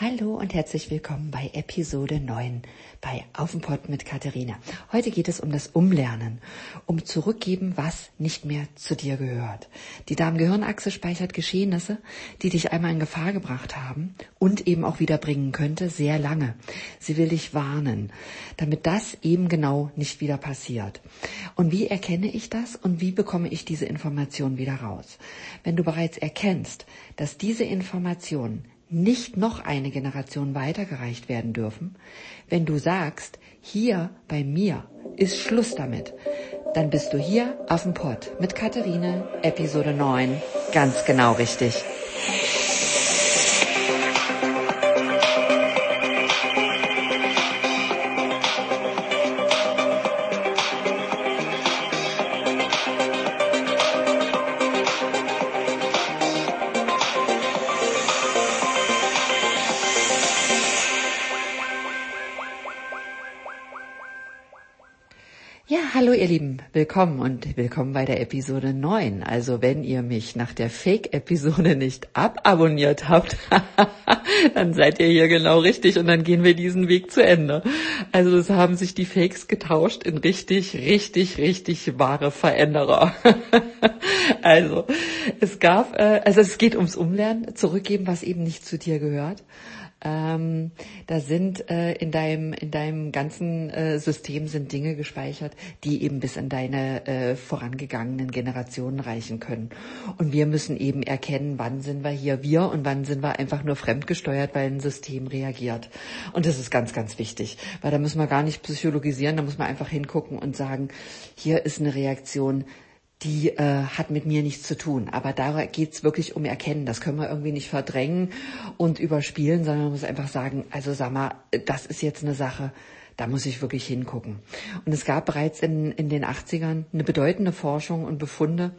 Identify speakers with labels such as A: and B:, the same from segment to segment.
A: Hallo und herzlich willkommen bei Episode 9 bei Aufenpott mit Katharina. Heute geht es um das Umlernen, um zurückgeben, was nicht mehr zu dir gehört. Die Darm-Gehirn-Achse speichert Geschehnisse, die dich einmal in Gefahr gebracht haben und eben auch wieder bringen könnte, sehr lange. Sie will dich warnen, damit das eben genau nicht wieder passiert. Und wie erkenne ich das und wie bekomme ich diese Information wieder raus? Wenn du bereits erkennst, dass diese Informationen nicht noch eine Generation weitergereicht werden dürfen, wenn du sagst, hier bei mir ist Schluss damit, dann bist du hier auf dem Pott mit Katharine, Episode 9, ganz genau richtig. Willkommen und willkommen bei der Episode 9. Also wenn ihr mich nach der Fake-Episode nicht ababonniert habt, dann seid ihr hier genau richtig und dann gehen wir diesen Weg zu Ende. Also es haben sich die Fakes getauscht in richtig, richtig, richtig wahre Veränderer. also es gab, äh, also es geht ums Umlernen, zurückgeben, was eben nicht zu dir gehört. Ähm, da sind äh, in deinem in deinem ganzen äh, System sind Dinge gespeichert, die eben bis in deine äh, vorangegangenen Generationen reichen können. Und wir müssen eben erkennen, wann sind wir hier wir und wann sind wir einfach nur fremdgesteuert, weil ein System reagiert. Und das ist ganz ganz wichtig, weil da müssen wir gar nicht psychologisieren, da muss man einfach hingucken und sagen, hier ist eine Reaktion die äh, hat mit mir nichts zu tun. Aber da geht's wirklich um Erkennen. Das können wir irgendwie nicht verdrängen und überspielen, sondern man muss einfach sagen, also sag mal, das ist jetzt eine Sache, da muss ich wirklich hingucken. Und es gab bereits in, in den 80ern eine bedeutende Forschung und Befunde,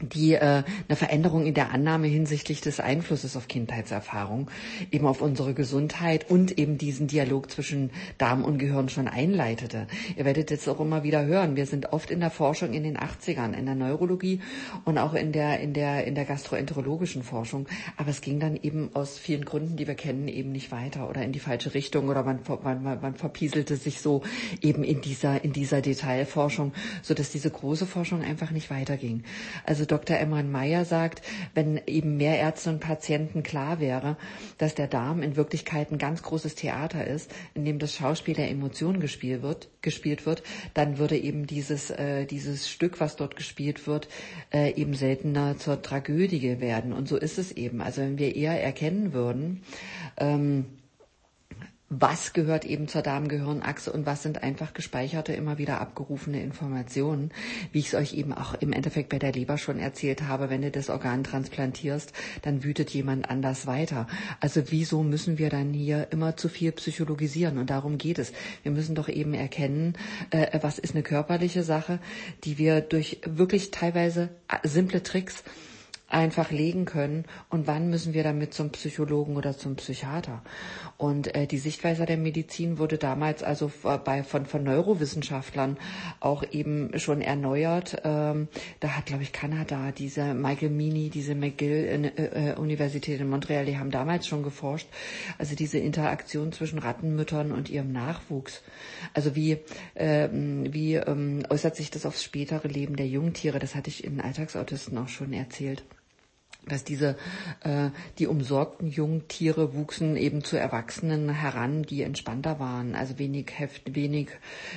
A: die äh, eine Veränderung in der Annahme hinsichtlich des Einflusses auf Kindheitserfahrung, eben auf unsere Gesundheit und eben diesen Dialog zwischen Darm und Gehirn schon einleitete. Ihr werdet jetzt auch immer wieder hören, wir sind oft in der Forschung in den 80ern, in der Neurologie und auch in der, in der, in der gastroenterologischen Forschung. Aber es ging dann eben aus vielen Gründen, die wir kennen, eben nicht weiter oder in die falsche Richtung oder man, man, man verpieselte sich so eben in dieser, in dieser Detailforschung, so dass diese große Forschung einfach nicht weiterging. Also Dr. Emran Meyer sagt, wenn eben mehr Ärzte und Patienten klar wäre, dass der Darm in Wirklichkeit ein ganz großes Theater ist, in dem das Schauspiel der Emotionen gespielt wird, gespielt wird, dann würde eben dieses, äh, dieses Stück, was dort gespielt wird, äh, eben seltener zur Tragödie werden. Und so ist es eben. Also wenn wir eher erkennen würden, ähm, was gehört eben zur Darmgehirnachse und was sind einfach gespeicherte, immer wieder abgerufene Informationen, wie ich es euch eben auch im Endeffekt bei der Leber schon erzählt habe, wenn du das Organ transplantierst, dann wütet jemand anders weiter. Also wieso müssen wir dann hier immer zu viel psychologisieren? Und darum geht es. Wir müssen doch eben erkennen, äh, was ist eine körperliche Sache, die wir durch wirklich teilweise simple Tricks einfach legen können und wann müssen wir damit zum Psychologen oder zum Psychiater. Und äh, die Sichtweise der Medizin wurde damals also bei, von, von Neurowissenschaftlern auch eben schon erneuert. Ähm, da hat, glaube ich, Kanada, diese Michael Meany, diese McGill-Universität äh, äh, in Montreal, die haben damals schon geforscht. Also diese Interaktion zwischen Rattenmüttern und ihrem Nachwuchs. Also wie, ähm, wie ähm, äußert sich das aufs spätere Leben der Jungtiere? Das hatte ich in Alltagsautisten auch schon erzählt dass diese äh, die umsorgten Jungtiere wuchsen eben zu Erwachsenen heran, die entspannter waren, also wenig Heft, wenig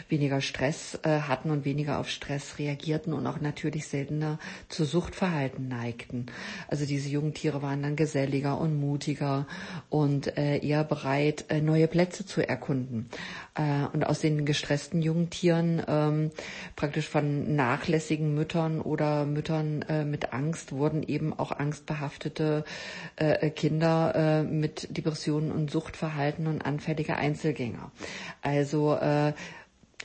A: weniger Stress äh, hatten und weniger auf Stress reagierten und auch natürlich seltener zu Suchtverhalten neigten. Also diese Jungtiere waren dann geselliger und mutiger und äh, eher bereit, äh, neue Plätze zu erkunden. Äh, und aus den gestressten Jungtieren ähm, praktisch von nachlässigen Müttern oder Müttern äh, mit Angst wurden eben auch Angst angstbehaftete äh, Kinder äh, mit Depressionen und Suchtverhalten und anfällige Einzelgänger. Also äh,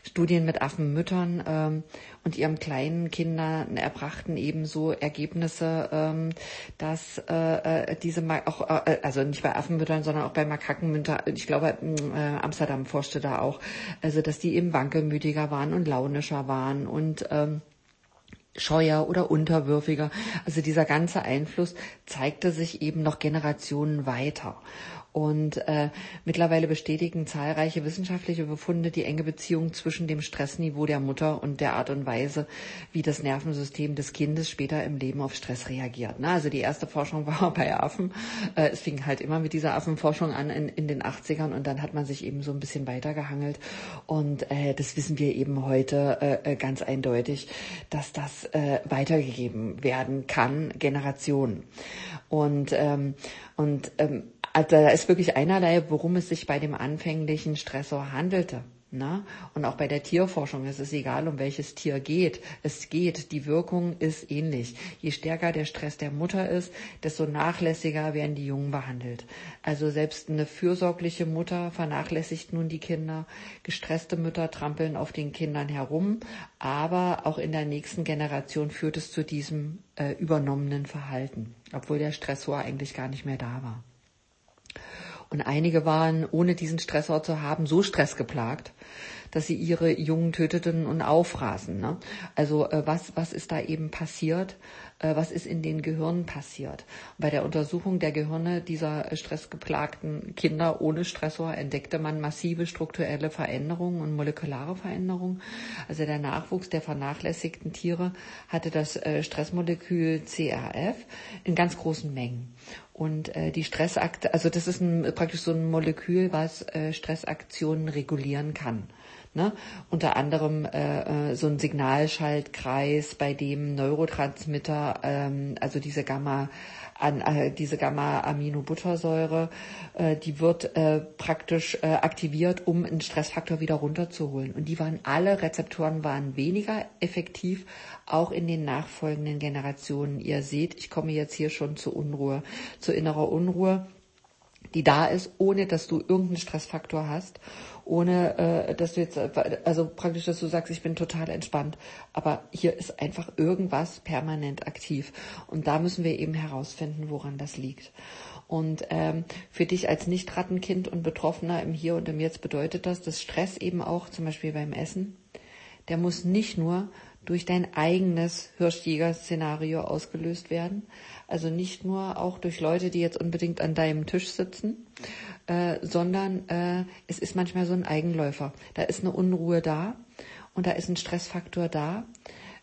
A: Studien mit Affenmüttern ähm, und ihren kleinen Kindern erbrachten ebenso Ergebnisse, ähm, dass äh, äh diese auch äh, also nicht bei Affenmüttern, sondern auch bei Makakenmüttern, ich glaube äh, Amsterdam forschte da auch, also dass die eben wankelmütiger waren und launischer waren und ähm, scheuer oder unterwürfiger. Also dieser ganze Einfluss zeigte sich eben noch Generationen weiter. Und äh, mittlerweile bestätigen zahlreiche wissenschaftliche Befunde die enge Beziehung zwischen dem Stressniveau der Mutter und der Art und Weise, wie das Nervensystem des Kindes später im Leben auf Stress reagiert. Na, also die erste Forschung war bei Affen. Äh, es fing halt immer mit dieser Affenforschung an in, in den 80ern und dann hat man sich eben so ein bisschen weitergehangelt. Und äh, das wissen wir eben heute äh, äh ganz eindeutig, dass das äh, weitergegeben werden kann, Generationen. Und, ähm, und ähm, also da ist wirklich einerlei, worum es sich bei dem anfänglichen Stressor handelte. Na? Und auch bei der Tierforschung ist es egal, um welches Tier geht. Es geht, die Wirkung ist ähnlich. Je stärker der Stress der Mutter ist, desto nachlässiger werden die Jungen behandelt. Also selbst eine fürsorgliche Mutter vernachlässigt nun die Kinder. Gestresste Mütter trampeln auf den Kindern herum. Aber auch in der nächsten Generation führt es zu diesem äh, übernommenen Verhalten, obwohl der Stressor eigentlich gar nicht mehr da war. Und einige waren, ohne diesen Stressor zu haben, so stressgeplagt, dass sie ihre Jungen töteten und auffraßen. Ne? Also äh, was, was ist da eben passiert? Äh, was ist in den Gehirnen passiert? Bei der Untersuchung der Gehirne dieser stressgeplagten Kinder ohne Stressor entdeckte man massive strukturelle Veränderungen und molekulare Veränderungen. Also der Nachwuchs der vernachlässigten Tiere hatte das äh, Stressmolekül CRF in ganz großen Mengen. Und äh, die Stressakte, also das ist ein, praktisch so ein Molekül, was äh, Stressaktionen regulieren kann. Ne? Unter anderem äh, äh, so ein Signalschaltkreis, bei dem Neurotransmitter, ähm, also diese Gamma an äh, diese Gamma-Aminobuttersäure, äh, die wird äh, praktisch äh, aktiviert, um einen Stressfaktor wieder runterzuholen. Und die waren alle Rezeptoren waren weniger effektiv, auch in den nachfolgenden Generationen. Ihr seht, ich komme jetzt hier schon zu Unruhe, zu innerer Unruhe die da ist, ohne dass du irgendeinen Stressfaktor hast, ohne äh, dass du jetzt, also praktisch, dass du sagst, ich bin total entspannt. Aber hier ist einfach irgendwas permanent aktiv. Und da müssen wir eben herausfinden, woran das liegt. Und ähm, für dich als Nicht-Rattenkind und Betroffener im Hier und im Jetzt bedeutet das, dass Stress eben auch zum Beispiel beim Essen, der muss nicht nur durch dein eigenes Hirschjäger-Szenario ausgelöst werden. Also nicht nur auch durch Leute, die jetzt unbedingt an deinem Tisch sitzen, äh, sondern äh, es ist manchmal so ein Eigenläufer. Da ist eine Unruhe da und da ist ein Stressfaktor da,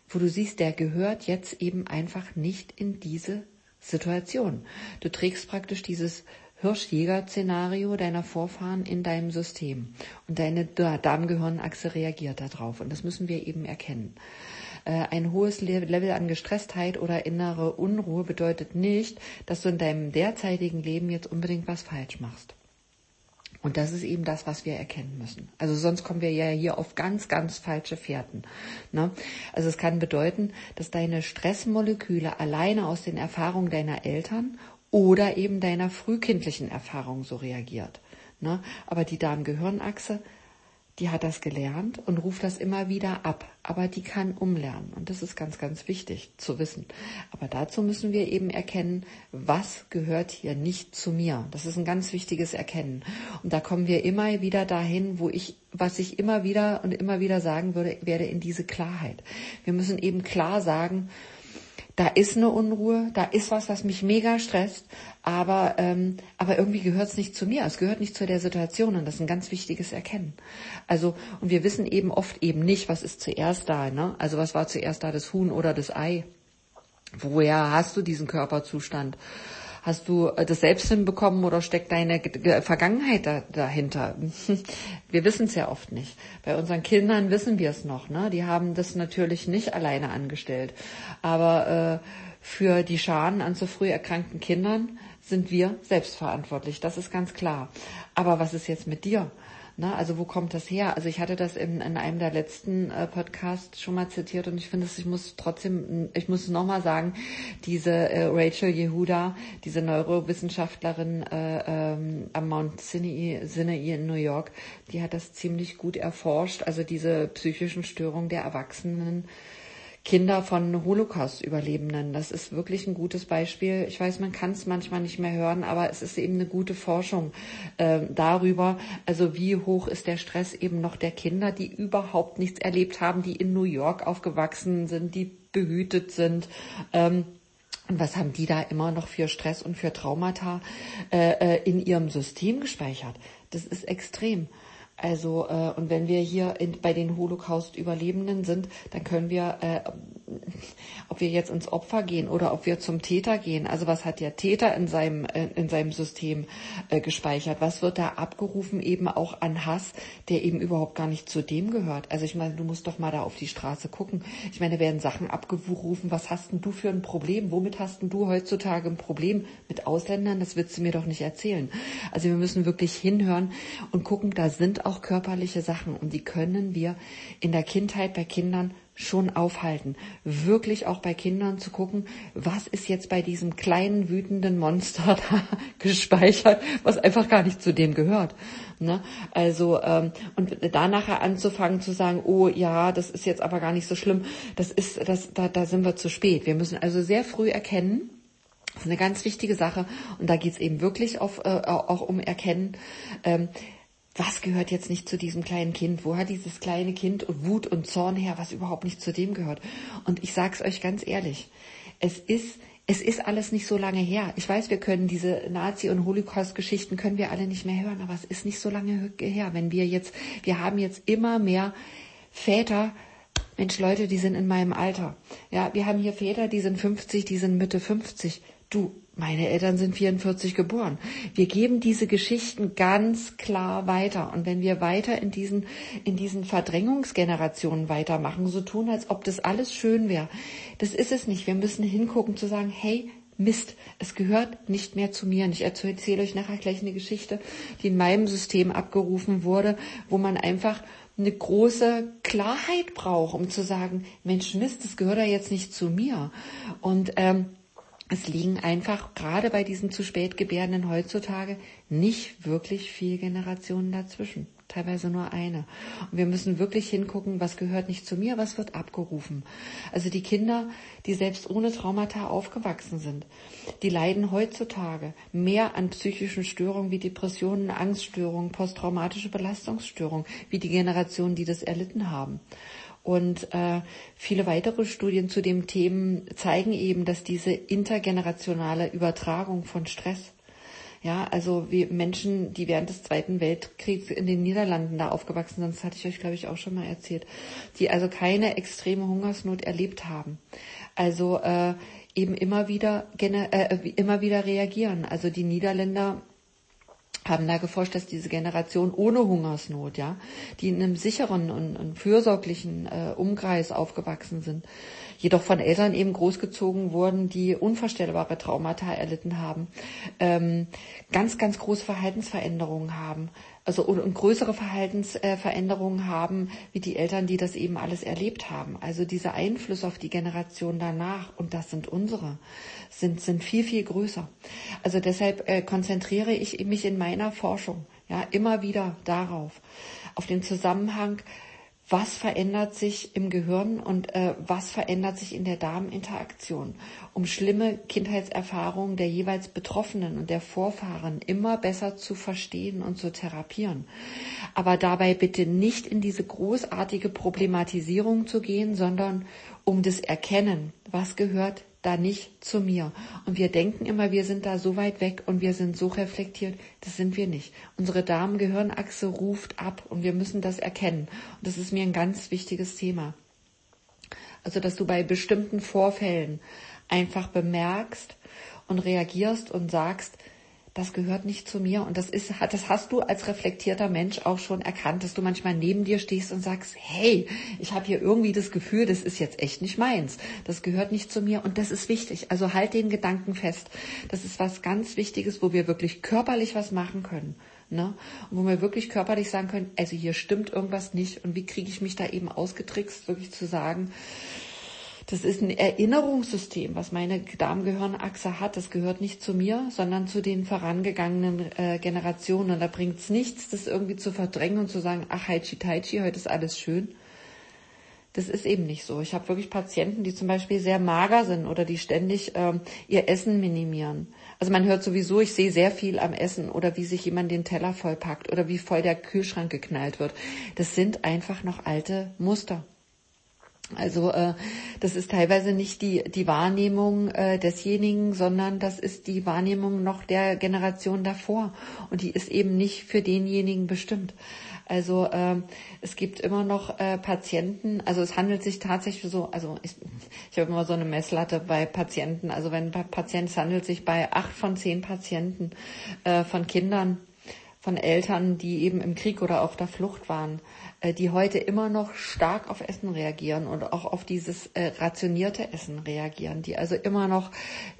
A: wo du siehst, der gehört jetzt eben einfach nicht in diese Situation. Du trägst praktisch dieses Hirschjäger-Szenario deiner Vorfahren in deinem System. Und deine Darmgehirnachse reagiert darauf. Und das müssen wir eben erkennen. Äh, ein hohes Level an Gestresstheit oder innere Unruhe bedeutet nicht, dass du in deinem derzeitigen Leben jetzt unbedingt was falsch machst. Und das ist eben das, was wir erkennen müssen. Also sonst kommen wir ja hier auf ganz, ganz falsche Fährten. Ne? Also es kann bedeuten, dass deine Stressmoleküle alleine aus den Erfahrungen deiner Eltern oder eben deiner frühkindlichen Erfahrung so reagiert. Ne? Aber die Darm-Gehirn-Achse die hat das gelernt und ruft das immer wieder ab. Aber die kann umlernen. Und das ist ganz, ganz wichtig zu wissen. Aber dazu müssen wir eben erkennen, was gehört hier nicht zu mir. Das ist ein ganz wichtiges Erkennen. Und da kommen wir immer wieder dahin, wo ich, was ich immer wieder und immer wieder sagen würde, werde in diese Klarheit. Wir müssen eben klar sagen, da ist eine Unruhe, da ist was, was mich mega stresst, aber, ähm, aber irgendwie gehört es nicht zu mir, es gehört nicht zu der Situation und das ist ein ganz wichtiges Erkennen. Also, und wir wissen eben oft eben nicht, was ist zuerst da, ne? Also was war zuerst da, das Huhn oder das Ei? Woher hast du diesen Körperzustand? Hast du äh, das selbst hinbekommen oder steckt deine Vergangenheit da, dahinter? Wir wissen es ja oft nicht. Bei unseren Kindern wissen wir es noch. Ne? Die haben das natürlich nicht alleine angestellt. Aber äh, für die Scharen an zu früh erkrankten Kindern sind wir selbstverantwortlich. Das ist ganz klar. Aber was ist jetzt mit dir? Na, also wo kommt das her? Also ich hatte das in, in einem der letzten äh, Podcasts schon mal zitiert und ich finde, ich muss trotzdem, ich muss es nochmal sagen, diese äh, Rachel Yehuda, diese Neurowissenschaftlerin äh, ähm, am Mount Sinai, Sinai in New York, die hat das ziemlich gut erforscht, also diese psychischen Störungen der Erwachsenen Kinder von Holocaust-Überlebenden. Das ist wirklich ein gutes Beispiel. Ich weiß, man kann es manchmal nicht mehr hören, aber es ist eben eine gute Forschung äh, darüber, also wie hoch ist der Stress eben noch der Kinder, die überhaupt nichts erlebt haben, die in New York aufgewachsen sind, die behütet sind. Ähm, und was haben die da immer noch für Stress und für Traumata äh, äh in ihrem System gespeichert? Das ist extrem. Also äh, und wenn wir hier in, bei den Holocaust-Überlebenden sind, dann können wir, äh, ob wir jetzt ins Opfer gehen oder ob wir zum Täter gehen. Also was hat der Täter in seinem äh, in seinem System äh, gespeichert? Was wird da abgerufen eben auch an Hass, der eben überhaupt gar nicht zu dem gehört? Also ich meine, du musst doch mal da auf die Straße gucken. Ich meine, da werden Sachen abgerufen. Was hast denn du für ein Problem? Womit hast denn du heutzutage ein Problem mit Ausländern? Das willst du mir doch nicht erzählen. Also wir müssen wirklich hinhören und gucken. Da sind auch körperliche Sachen und die können wir in der Kindheit bei Kindern schon aufhalten. Wirklich auch bei Kindern zu gucken, was ist jetzt bei diesem kleinen wütenden Monster da gespeichert, was einfach gar nicht zu dem gehört. Ne? Also ähm, und da nachher anzufangen zu sagen, oh ja, das ist jetzt aber gar nicht so schlimm, das ist, das, da, da sind wir zu spät. Wir müssen also sehr früh erkennen, das ist eine ganz wichtige Sache und da geht es eben wirklich auf, äh, auch um Erkennen. Ähm, was gehört jetzt nicht zu diesem kleinen Kind? Wo hat dieses kleine Kind Wut und Zorn her, was überhaupt nicht zu dem gehört? Und ich sag's euch ganz ehrlich, es ist es ist alles nicht so lange her. Ich weiß, wir können diese Nazi- und Holocaust-Geschichten können wir alle nicht mehr hören, aber es ist nicht so lange her. Wenn wir jetzt, wir haben jetzt immer mehr Väter, Mensch, Leute, die sind in meinem Alter. Ja, wir haben hier Väter, die sind 50, die sind Mitte 50. Du, meine Eltern sind 44 geboren. Wir geben diese Geschichten ganz klar weiter. Und wenn wir weiter in diesen, in diesen Verdrängungsgenerationen weitermachen, so tun, als ob das alles schön wäre, das ist es nicht. Wir müssen hingucken zu sagen, hey, Mist, es gehört nicht mehr zu mir. Und ich erzähle euch nachher gleich eine Geschichte, die in meinem System abgerufen wurde, wo man einfach eine große Klarheit braucht, um zu sagen, Mensch, Mist, das gehört ja jetzt nicht zu mir. Und ähm, es liegen einfach gerade bei diesen zu spät Gebärenden heutzutage nicht wirklich vier Generationen dazwischen. Teilweise nur eine. Und wir müssen wirklich hingucken, was gehört nicht zu mir, was wird abgerufen. Also die Kinder, die selbst ohne Traumata aufgewachsen sind, die leiden heutzutage mehr an psychischen Störungen wie Depressionen, Angststörungen, posttraumatische Belastungsstörungen, wie die Generationen, die das erlitten haben. Und äh, viele weitere Studien zu dem Themen zeigen eben, dass diese intergenerationale Übertragung von Stress, ja, also wie Menschen, die während des Zweiten Weltkriegs in den Niederlanden da aufgewachsen sind, das hatte ich euch, glaube ich, auch schon mal erzählt, die also keine extreme Hungersnot erlebt haben. Also äh, eben immer wieder äh, immer wieder reagieren. Also die Niederländer haben da geforscht, dass diese Generation ohne Hungersnot, ja, die in einem sicheren und, und fürsorglichen äh, Umkreis aufgewachsen sind, jedoch von Eltern eben großgezogen wurden, die unvorstellbare Traumata erlitten haben, ähm, ganz, ganz große Verhaltensveränderungen haben, also und, und größere Verhaltensveränderungen haben, wie die Eltern, die das eben alles erlebt haben. Also diese Einflüsse auf die Generation danach, und das sind unsere, sind, sind viel, viel größer. Also deshalb äh, konzentriere ich mich in meiner Forschung ja immer wieder darauf, auf den Zusammenhang was verändert sich im Gehirn und äh, was verändert sich in der Darminteraktion, um schlimme Kindheitserfahrungen der jeweils Betroffenen und der Vorfahren immer besser zu verstehen und zu therapieren. Aber dabei bitte nicht in diese großartige Problematisierung zu gehen, sondern um das Erkennen, was gehört da nicht zu mir. Und wir denken immer, wir sind da so weit weg und wir sind so reflektiert. Das sind wir nicht. Unsere Darm-Gehirnachse ruft ab und wir müssen das erkennen. Und das ist mir ein ganz wichtiges Thema. Also, dass du bei bestimmten Vorfällen einfach bemerkst und reagierst und sagst, das gehört nicht zu mir. Und das ist, das hast du als reflektierter Mensch auch schon erkannt, dass du manchmal neben dir stehst und sagst, hey, ich habe hier irgendwie das Gefühl, das ist jetzt echt nicht meins. Das gehört nicht zu mir und das ist wichtig. Also halt den Gedanken fest. Das ist was ganz Wichtiges, wo wir wirklich körperlich was machen können. Ne? Und wo wir wirklich körperlich sagen können, also hier stimmt irgendwas nicht und wie kriege ich mich da eben ausgetrickst, wirklich zu sagen, das ist ein Erinnerungssystem, was meine Darmgehirnachse hat. Das gehört nicht zu mir, sondern zu den vorangegangenen äh, Generationen. Und da bringt es nichts, das irgendwie zu verdrängen und zu sagen, ach, Haichi Taichi, heute ist alles schön. Das ist eben nicht so. Ich habe wirklich Patienten, die zum Beispiel sehr mager sind oder die ständig ähm, ihr Essen minimieren. Also man hört sowieso, ich sehe sehr viel am Essen oder wie sich jemand den Teller vollpackt oder wie voll der Kühlschrank geknallt wird. Das sind einfach noch alte Muster. Also äh, das ist teilweise nicht die, die Wahrnehmung äh, desjenigen, sondern das ist die Wahrnehmung noch der Generation davor. Und die ist eben nicht für denjenigen bestimmt. Also äh, es gibt immer noch äh, Patienten, also es handelt sich tatsächlich so, also ich, ich habe immer so eine Messlatte bei Patienten, also wenn bei Patienten, es handelt sich bei acht von zehn Patienten äh, von Kindern, von Eltern, die eben im Krieg oder auf der Flucht waren, die heute immer noch stark auf Essen reagieren und auch auf dieses äh, rationierte Essen reagieren, die also immer noch,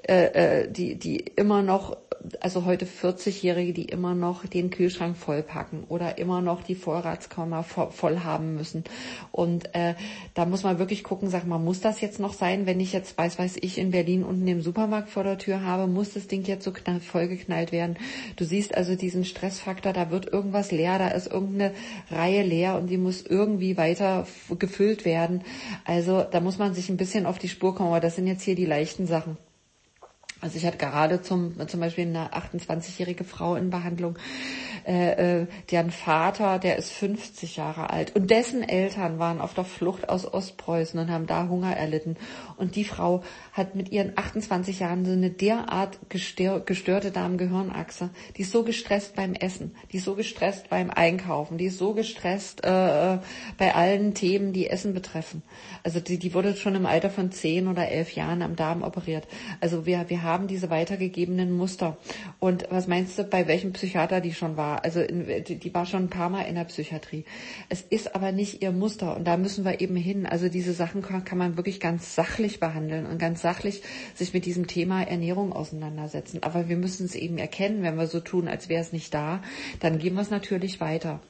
A: äh, äh die, die immer noch also heute 40-Jährige, die immer noch den Kühlschrank vollpacken oder immer noch die Vorratskammer voll haben müssen. Und äh, da muss man wirklich gucken, sag mal, muss das jetzt noch sein, wenn ich jetzt, weiß weiß ich, in Berlin unten im Supermarkt vor der Tür habe, muss das Ding jetzt so knall, vollgeknallt werden? Du siehst also diesen Stressfaktor, da wird irgendwas leer, da ist irgendeine Reihe leer und die muss irgendwie weiter gefüllt werden. Also da muss man sich ein bisschen auf die Spur kommen, aber das sind jetzt hier die leichten Sachen. Also ich hatte gerade zum, zum Beispiel eine 28-jährige Frau in Behandlung, äh, äh, deren Vater, der ist 50 Jahre alt und dessen Eltern waren auf der Flucht aus Ostpreußen und haben da Hunger erlitten. Und die Frau hat mit ihren 28 Jahren so eine derart gestörte Darm-Gehirnachse. Die ist so gestresst beim Essen, die ist so gestresst beim Einkaufen, die ist so gestresst äh, bei allen Themen, die Essen betreffen. Also die, die wurde schon im Alter von 10 oder 11 Jahren am Darm operiert. Also wir, wir haben diese weitergegebenen Muster. Und was meinst du, bei welchem Psychiater die schon war? Also in, die war schon ein paar Mal in der Psychiatrie. Es ist aber nicht ihr Muster und da müssen wir eben hin. Also diese Sachen kann, kann man wirklich ganz sachlich behandeln und ganz sachlich sich mit diesem Thema Ernährung auseinandersetzen. Aber wir müssen es eben erkennen, wenn wir so tun, als wäre es nicht da, dann gehen wir es natürlich weiter.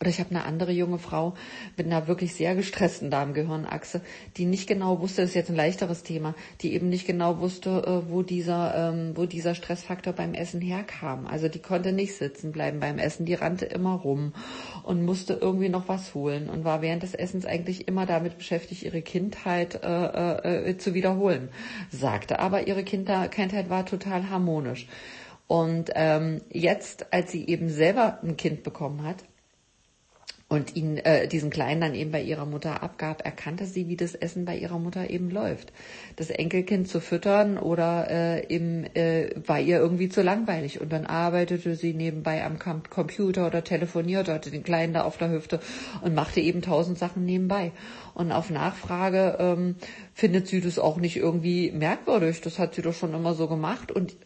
A: Oder ich habe eine andere junge Frau mit einer wirklich sehr gestressten Darmgehirnachse, die nicht genau wusste, das ist jetzt ein leichteres Thema, die eben nicht genau wusste, äh, wo dieser, ähm, wo dieser Stressfaktor beim Essen herkam. Also die konnte nicht sitzen bleiben beim Essen, die rannte immer rum und musste irgendwie noch was holen und war während des Essens eigentlich immer damit beschäftigt, ihre Kindheit äh, äh, zu wiederholen. Sagte aber, ihre Kinder Kindheit war total harmonisch. Und ähm, jetzt, als sie eben selber ein Kind bekommen hat, und ihn äh, diesen Kleinen dann eben bei ihrer Mutter abgab, erkannte sie, wie das Essen bei ihrer Mutter eben läuft. Das Enkelkind zu füttern oder äh, im, äh, war ihr irgendwie zu langweilig und dann arbeitete sie nebenbei am Computer oder telefonierte, hatte den Kleinen da auf der Hüfte und machte eben tausend Sachen nebenbei. Und auf Nachfrage ähm, findet sie das auch nicht irgendwie merkwürdig. Das hat sie doch schon immer so gemacht und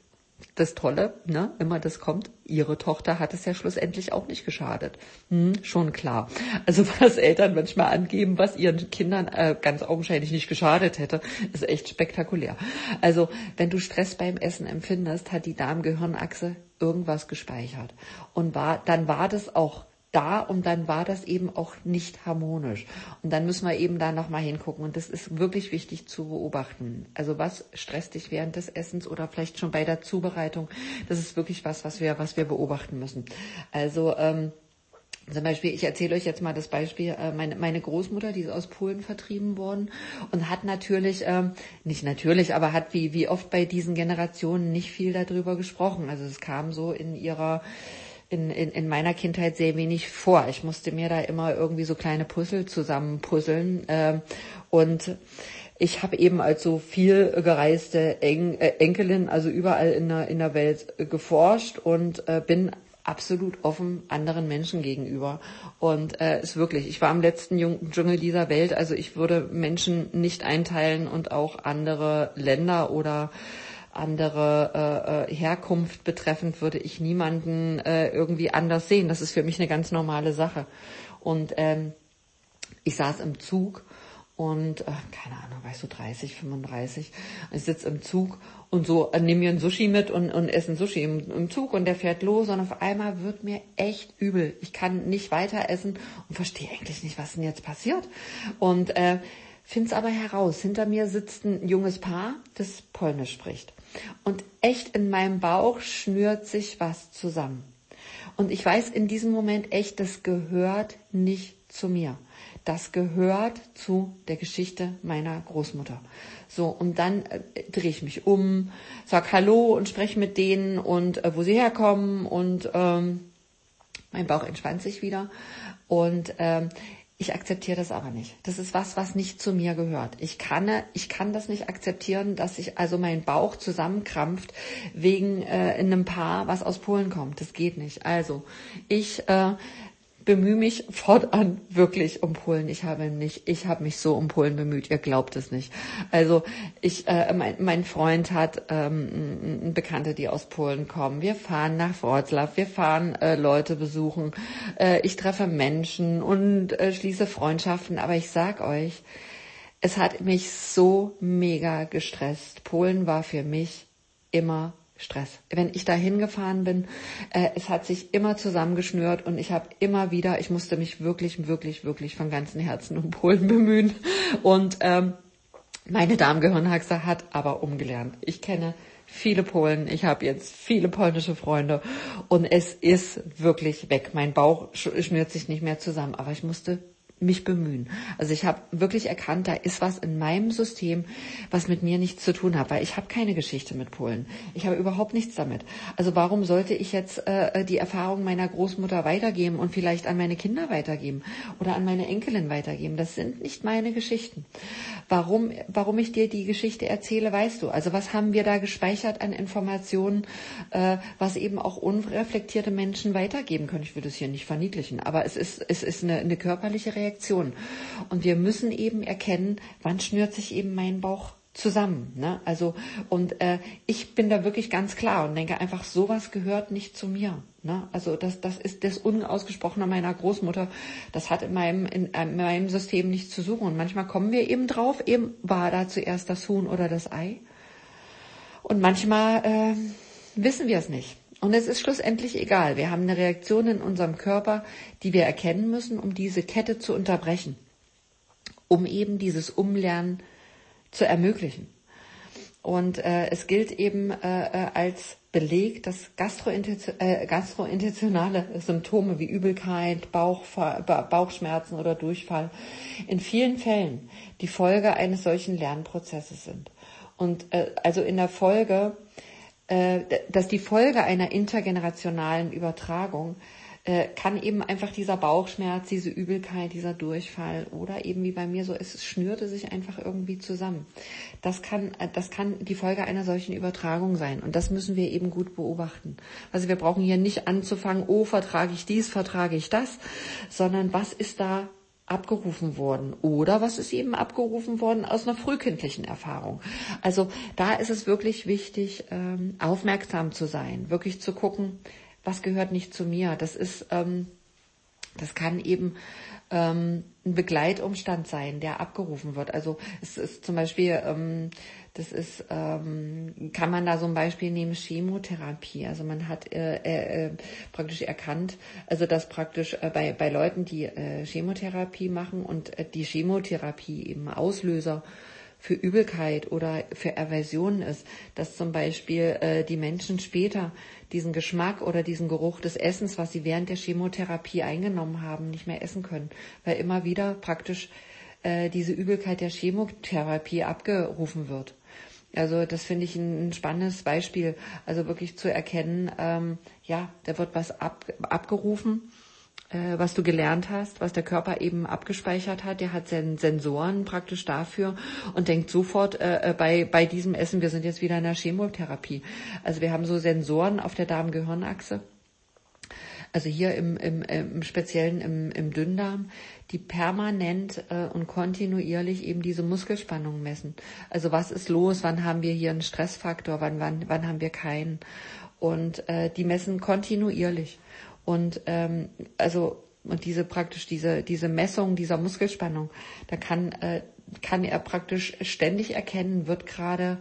A: das Tolle, ne, immer das kommt, ihre Tochter hat es ja schlussendlich auch nicht geschadet. Hm, schon klar. Also was Eltern manchmal angeben, was ihren Kindern äh, ganz augenscheinlich nicht geschadet hätte, ist echt spektakulär. Also wenn du Stress beim Essen empfindest, hat die Darmgehirnachse irgendwas gespeichert. Und war, dann war das auch da und dann war das eben auch nicht harmonisch. Und dann müssen wir eben da nochmal hingucken. Und das ist wirklich wichtig zu beobachten. Also was stresst dich während des Essens oder vielleicht schon bei der Zubereitung? Das ist wirklich was, was wir, was wir beobachten müssen. Also, ähm, zum Beispiel, ich erzähle euch jetzt mal das Beispiel, äh, meine, meine Großmutter, die ist aus Polen vertrieben worden und hat natürlich, ähm, nicht natürlich, aber hat wie, wie oft bei diesen Generationen nicht viel darüber gesprochen. Also es kam so in ihrer in, in, in meiner Kindheit sehr wenig vor. Ich musste mir da immer irgendwie so kleine Puzzle zusammenpuzzeln. Äh, und ich habe eben als so viel gereiste äh, Enkelin, also überall in der, in der Welt äh, geforscht und äh, bin absolut offen anderen Menschen gegenüber. Und äh, ist wirklich, ich war am letzten Dschungel dieser Welt, also ich würde Menschen nicht einteilen und auch andere Länder oder andere äh, äh, Herkunft betreffend würde ich niemanden äh, irgendwie anders sehen. Das ist für mich eine ganz normale Sache. Und ähm, ich saß im Zug und äh, keine Ahnung, weißt du, 30, 35. Ich sitze im Zug und so äh, nehme mir ein Sushi mit und, und esse ein Sushi im, im, Zug und der fährt los und auf einmal wird mir echt übel. Ich kann nicht weiter essen und verstehe eigentlich nicht, was denn jetzt passiert. Und äh, find's aber heraus. Hinter mir sitzt ein junges Paar, das Polnisch spricht. Und echt in meinem Bauch schnürt sich was zusammen. Und ich weiß in diesem Moment echt, das gehört nicht zu mir. Das gehört zu der Geschichte meiner Großmutter. So, und dann äh, drehe ich mich um, sag Hallo und spreche mit denen und äh, wo sie herkommen und ähm, mein Bauch entspannt sich wieder. Und ähm, Ich akzeptiere das aber nicht. Das ist was, was nicht zu mir gehört. Ich kann, ich kann das nicht akzeptieren, dass sich also mein Bauch zusammenkrampft wegen äh, in einem Paar, was aus Polen kommt. Das geht nicht. Also ich äh, bemühe mich fortan wirklich um Polen. Ich habe nicht, ich habe mich so um Polen bemüht. Ihr glaubt es nicht. Also ich, äh, mein, mein Freund hat ähm, Bekannte, die aus Polen kommen. Wir fahren nach Wroclaw, wir fahren äh, Leute besuchen. Äh, ich treffe Menschen und äh, schließe Freundschaften. Aber ich sag euch, es hat mich so mega gestresst. Polen war für mich immer Stress. Wenn ich da hingefahren bin, äh, es hat sich immer zusammengeschnürt und ich habe immer wieder, ich musste mich wirklich, wirklich, wirklich von ganzem Herzen um Polen bemühen. Und ähm, meine Darmgehirnhaxe hat aber umgelernt. Ich kenne viele Polen, ich habe jetzt viele polnische Freunde und es ist wirklich weg. Mein Bauch schnürt sich nicht mehr zusammen, aber ich musste mich bemühen. Also ich habe wirklich erkannt, da ist was in meinem System, was mit mir nichts zu tun hat, weil ich habe keine Geschichte mit Polen. Ich habe überhaupt nichts damit. Also warum sollte ich jetzt äh, die Erfahrung meiner Großmutter weitergeben und vielleicht an meine Kinder weitergeben oder an meine Enkelin weitergeben? Das sind nicht meine Geschichten. Warum, warum ich dir die Geschichte erzähle, weißt du. Also was haben wir da gespeichert an Informationen, äh, was eben auch unreflektierte Menschen weitergeben können? Ich will das hier nicht verniedlichen, aber es ist, es ist eine, eine körperliche Reaktion Reaktion. Und wir müssen eben erkennen, wann schnürt sich eben mein Bauch zusammen. Ne? Also und äh, ich bin da wirklich ganz klar und denke einfach, sowas gehört nicht zu mir. Ne? Also das, das ist das Unausgesprochene meiner Großmutter. Das hat in meinem, in, in meinem System nichts zu suchen. Und manchmal kommen wir eben drauf, eben war da zuerst das Huhn oder das Ei. Und manchmal äh, wissen wir es nicht. Und es ist schlussendlich egal. Wir haben eine Reaktion in unserem Körper, die wir erkennen müssen, um diese Kette zu unterbrechen, um eben dieses Umlernen zu ermöglichen. Und äh, es gilt eben äh, äh als Beleg, dass äh, gastrointestinale Symptome wie Übelkeit, Bauch, Bauchschmerzen oder Durchfall in vielen Fällen die Folge eines solchen Lernprozesses sind. Und äh, also in der Folge dass die Folge einer intergenerationalen Übertragung äh, kann eben einfach dieser Bauchschmerz, diese Übelkeit, dieser Durchfall oder eben wie bei mir so, es schnürte sich einfach irgendwie zusammen. Das kann, äh, das kann die Folge einer solchen Übertragung sein und das müssen wir eben gut beobachten. Also wir brauchen hier nicht anzufangen, oh, vertrage ich dies, vertrage ich das, sondern was ist da abgerufen worden oder was ist eben abgerufen worden aus einer frühkindlichen Erfahrung. Also da ist es wirklich wichtig, ähm, aufmerksam zu sein, wirklich zu gucken, was gehört nicht zu mir. Das ist, ähm, das kann eben ähm, ein Begleitumstand sein, der abgerufen wird. Also es ist zum Beispiel ähm, das ist, ähm, kann man da so ein Beispiel nehmen, Chemotherapie. Also man hat äh, äh, äh, praktisch erkannt, also dass praktisch äh, bei, bei Leuten, die äh, Chemotherapie machen und äh, die Chemotherapie eben Auslöser für Übelkeit oder für Aversionen ist, dass zum Beispiel äh, die Menschen später diesen Geschmack oder diesen Geruch des Essens, was sie während der Chemotherapie eingenommen haben, nicht mehr essen können, weil immer wieder praktisch äh, diese Übelkeit der Chemotherapie abgerufen wird. Also das finde ich ein, spannendes Beispiel. Also wirklich zu erkennen, ähm, ja, da wird was ab, abgerufen, äh, was du gelernt hast, was der Körper eben abgespeichert hat. Der hat Sen Sensoren praktisch dafür und denkt sofort äh, äh, bei, bei diesem Essen, wir sind jetzt wieder in der Chemotherapie. Also wir haben so Sensoren auf der Darm-Gehirnachse also hier im, im, im Speziellen im, im Dünndarm, die permanent äh, und kontinuierlich eben diese Muskelspannung messen. Also was ist los, wann haben wir hier einen Stressfaktor, wann, wann, wann haben wir keinen. Und äh, die messen kontinuierlich. Und ähm, also und diese praktisch diese diese Messung dieser Muskelspannung, da kann äh, kann er praktisch ständig erkennen, wird gerade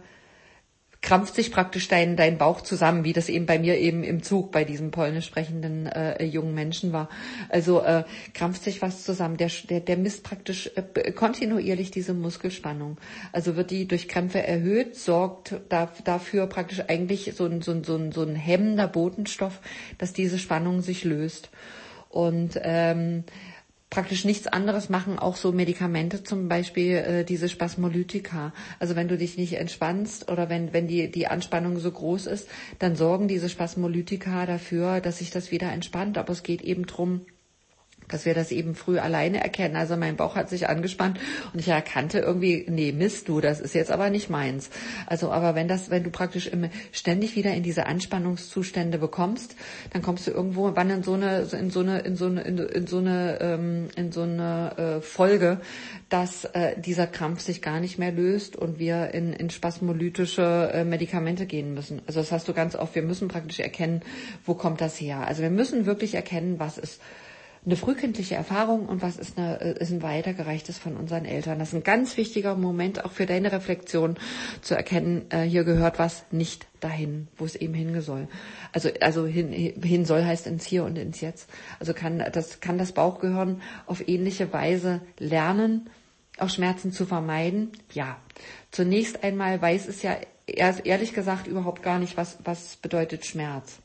A: krampft sich praktisch dein, dein Bauch zusammen, wie das eben bei mir eben im Zug bei diesem polnisch sprechenden äh, jungen Menschen war. Also äh, krampft sich was zusammen. Der, der, der misst praktisch äh, kontinuierlich diese Muskelspannung. Also wird die durch Krämpfe erhöht, sorgt da, dafür praktisch eigentlich so ein, so, ein, so, ein, so ein hemmender Botenstoff, dass diese Spannung sich löst. Und ähm, praktisch nichts anderes machen, auch so Medikamente, zum Beispiel äh, diese Spasmolytika. Also wenn du dich nicht entspannst oder wenn, wenn die, die Anspannung so groß ist, dann sorgen diese Spasmolytika dafür, dass sich das wieder entspannt. Aber es geht eben drum dass wir das eben früh alleine erkennen. Also mein Bauch hat sich angespannt und ich erkannte irgendwie, nee, Mist du, das ist jetzt aber nicht meins. Also aber wenn das, wenn du praktisch immer ständig wieder in diese Anspannungszustände bekommst, dann kommst du irgendwo wann in so eine, in so eine, in so eine, in so eine, ähm, in so eine äh, Folge, dass äh, dieser Krampf sich gar nicht mehr löst und wir in, in spasmolytische äh, Medikamente gehen müssen. Also das hast du ganz oft. Wir müssen praktisch erkennen, wo kommt das her. Also wir müssen wirklich erkennen, was ist eine frühkindliche Erfahrung und was ist, eine, äh, ist ein weitergereichtes von unseren Eltern. Das ist ein ganz wichtiger Moment auch für deine Reflexion zu erkennen, äh, hier gehört was nicht dahin, wo es eben hingehen soll. Also, also hin, hin soll heißt ins Hier und ins Jetzt. Also kann das, kann das Bauchgehirn auf ähnliche Weise lernen, auch Schmerzen zu vermeiden? Ja. Zunächst einmal weiß es ja ehrlich gesagt überhaupt gar nicht, was, was bedeutet Schmerz.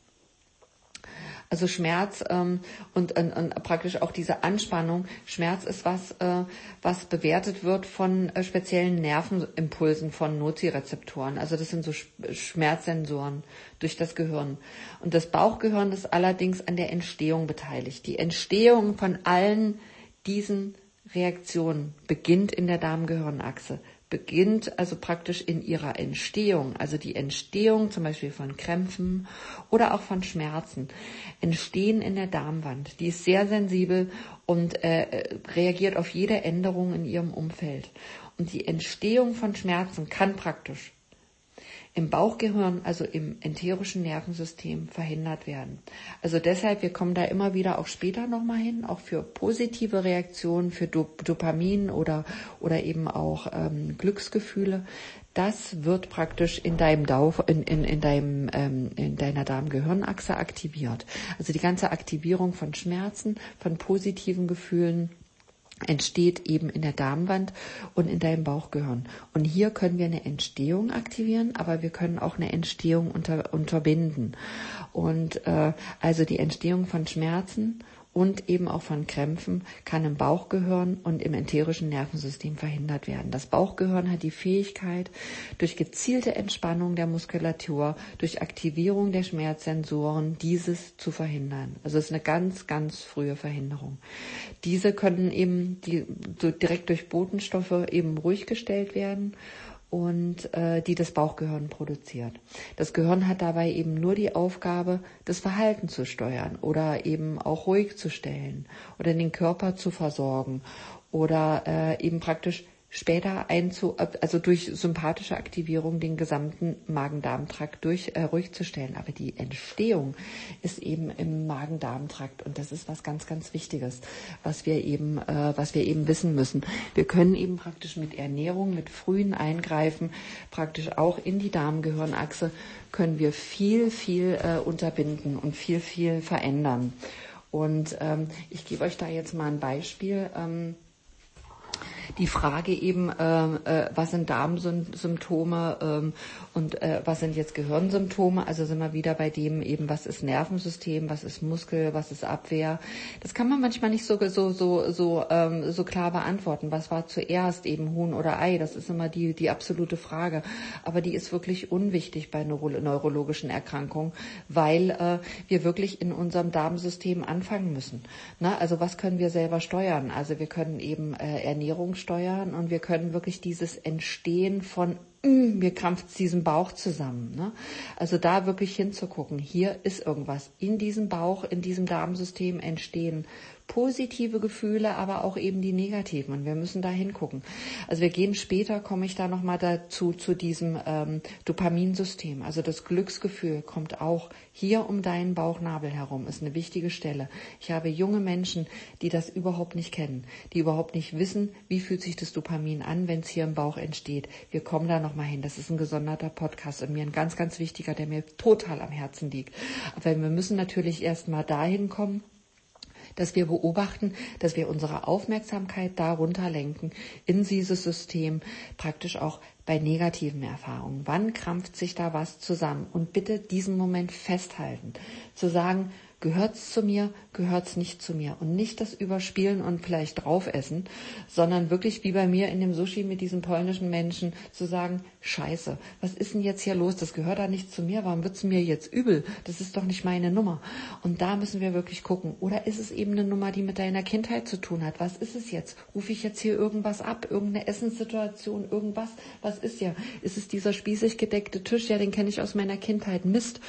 A: Also Schmerz ähm, und, und, und praktisch auch diese Anspannung. Schmerz ist was, äh, was bewertet wird von äh, speziellen Nervenimpulsen von Nozirezeptoren. Also das sind so Schmerzsensoren durch das Gehirn. Und das Bauchgehirn ist allerdings an der Entstehung beteiligt. Die Entstehung von allen diesen Reaktionen beginnt in der Darmgehirnachse beginnt also praktisch in ihrer Entstehung, also die Entstehung zum Beispiel von Krämpfen oder auch von Schmerzen, entstehen in der Darmwand. Die ist sehr sensibel und äh, reagiert auf jede Änderung in ihrem Umfeld. Und die Entstehung von Schmerzen kann praktisch im Bauchgehirn, also im enterischen Nervensystem verhindert werden. Also deshalb, wir kommen da immer wieder auch später nochmal hin, auch für positive Reaktionen, für Dopamin oder, oder eben auch ähm, Glücksgefühle. Das wird praktisch in deinem Dauf, in, in, in, deinem, ähm, in deiner Darmgehirnachse aktiviert. Also die ganze Aktivierung von Schmerzen, von positiven Gefühlen, entsteht eben in der Darmwand und in deinem Bauchgehirn. Und hier können wir eine Entstehung aktivieren, aber wir können auch eine Entstehung unter, unterbinden. Und äh, also die Entstehung von Schmerzen und eben auch von Krämpfen kann im Bauchgehirn und im enterischen Nervensystem verhindert werden. Das Bauchgehirn hat die Fähigkeit, durch gezielte Entspannung der Muskulatur, durch Aktivierung der Schmerzsensoren, dieses zu verhindern. Also es ist eine ganz, ganz frühe Verhinderung. Diese können eben die, so direkt durch Botenstoffe eben ruhig gestellt werden und äh, die das Bauchgehirn produziert. Das Gehirn hat dabei eben nur die Aufgabe, das Verhalten zu steuern oder eben auch ruhig zu stellen oder den Körper zu versorgen oder äh, eben praktisch später einzu, also durch sympathische Aktivierung den gesamten Magen-Darm-Trakt durch äh, ruhig zu stellen. Aber die Entstehung ist eben im Magen-Darm-Trakt und das ist was ganz, ganz Wichtiges, was wir eben, äh, was wir eben wissen müssen. Wir können eben praktisch mit Ernährung, mit frühen Eingreifen, praktisch auch in die Darmgehirnachse können wir viel, viel äh, unterbinden und viel, viel verändern. Und ähm, ich gebe euch da jetzt mal ein Beispiel. Ähm, die Frage eben, äh, äh, was sind Darmsymptome ähm, und äh, was sind jetzt Gehirnsymptome? Also sind wir wieder bei dem eben, was ist Nervensystem, was ist Muskel, was ist Abwehr? Das kann man manchmal nicht so so so so ähm, so klar beantworten. Was war zuerst eben Huhn oder Ei? Das ist immer die die absolute Frage. Aber die ist wirklich unwichtig bei neuro neurologischen Erkrankungen, weil äh, wir wirklich in unserem Darmsystem anfangen müssen. Na, also was können wir selber steuern? Also wir können eben äh, Ernährung steuern und wir können wirklich dieses Entstehen von mm, mir krampft diesen Bauch zusammen. Ne? Also da wirklich hinzugucken, hier ist irgendwas in diesem Bauch, in diesem Darmsystem entstehen positive Gefühle, aber auch eben die negativen. Und wir müssen da hingucken. Also wir gehen später, komme ich da nochmal dazu, zu diesem ähm, Dopaminsystem. Also das Glücksgefühl kommt auch hier um deinen Bauchnabel herum, ist eine wichtige Stelle. Ich habe junge Menschen, die das überhaupt nicht kennen, die überhaupt nicht wissen, wie fühlt sich das Dopamin an, wenn es hier im Bauch entsteht. Wir kommen da nochmal hin. Das ist ein gesonderter Podcast und mir ein ganz, ganz wichtiger, der mir total am Herzen liegt. Aber wir müssen natürlich erstmal dahin kommen, dass wir beobachten, dass wir unsere Aufmerksamkeit darunter lenken in dieses System, praktisch auch bei negativen Erfahrungen. Wann krampft sich da was zusammen? Und bitte diesen Moment festhalten. Zu sagen, Gehört's zu mir, gehört's nicht zu mir? Und nicht das Überspielen und vielleicht draufessen, sondern wirklich wie bei mir in dem Sushi mit diesem polnischen Menschen zu sagen, scheiße, was ist denn jetzt hier los? Das gehört da nicht zu mir. Warum wird's mir jetzt übel? Das ist doch nicht meine Nummer. Und da müssen wir wirklich gucken. Oder ist es eben eine Nummer, die mit deiner Kindheit zu tun hat? Was ist es jetzt? Rufe ich jetzt hier irgendwas ab? Irgendeine Essenssituation? Irgendwas? Was ist ja? Ist es dieser spießig gedeckte Tisch? Ja, den kenne ich aus meiner Kindheit. Mist.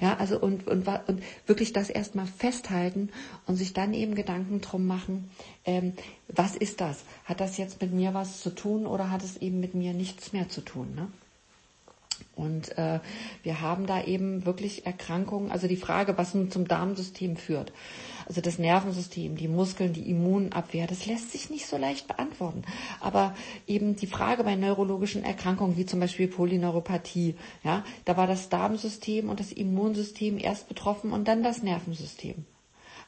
A: Ja, also und, und, und wirklich das erstmal festhalten und sich dann eben Gedanken drum machen, ähm, was ist das? Hat das jetzt mit mir was zu tun oder hat es eben mit mir nichts mehr zu tun? Ne? Und äh, wir haben da eben wirklich Erkrankungen, also die Frage, was nun zum Darmsystem führt. Also das Nervensystem, die Muskeln, die Immunabwehr, das lässt sich nicht so leicht beantworten. Aber eben die Frage bei neurologischen Erkrankungen, wie zum Beispiel Polyneuropathie, ja, da war das Darmsystem und das Immunsystem erst betroffen und dann das Nervensystem.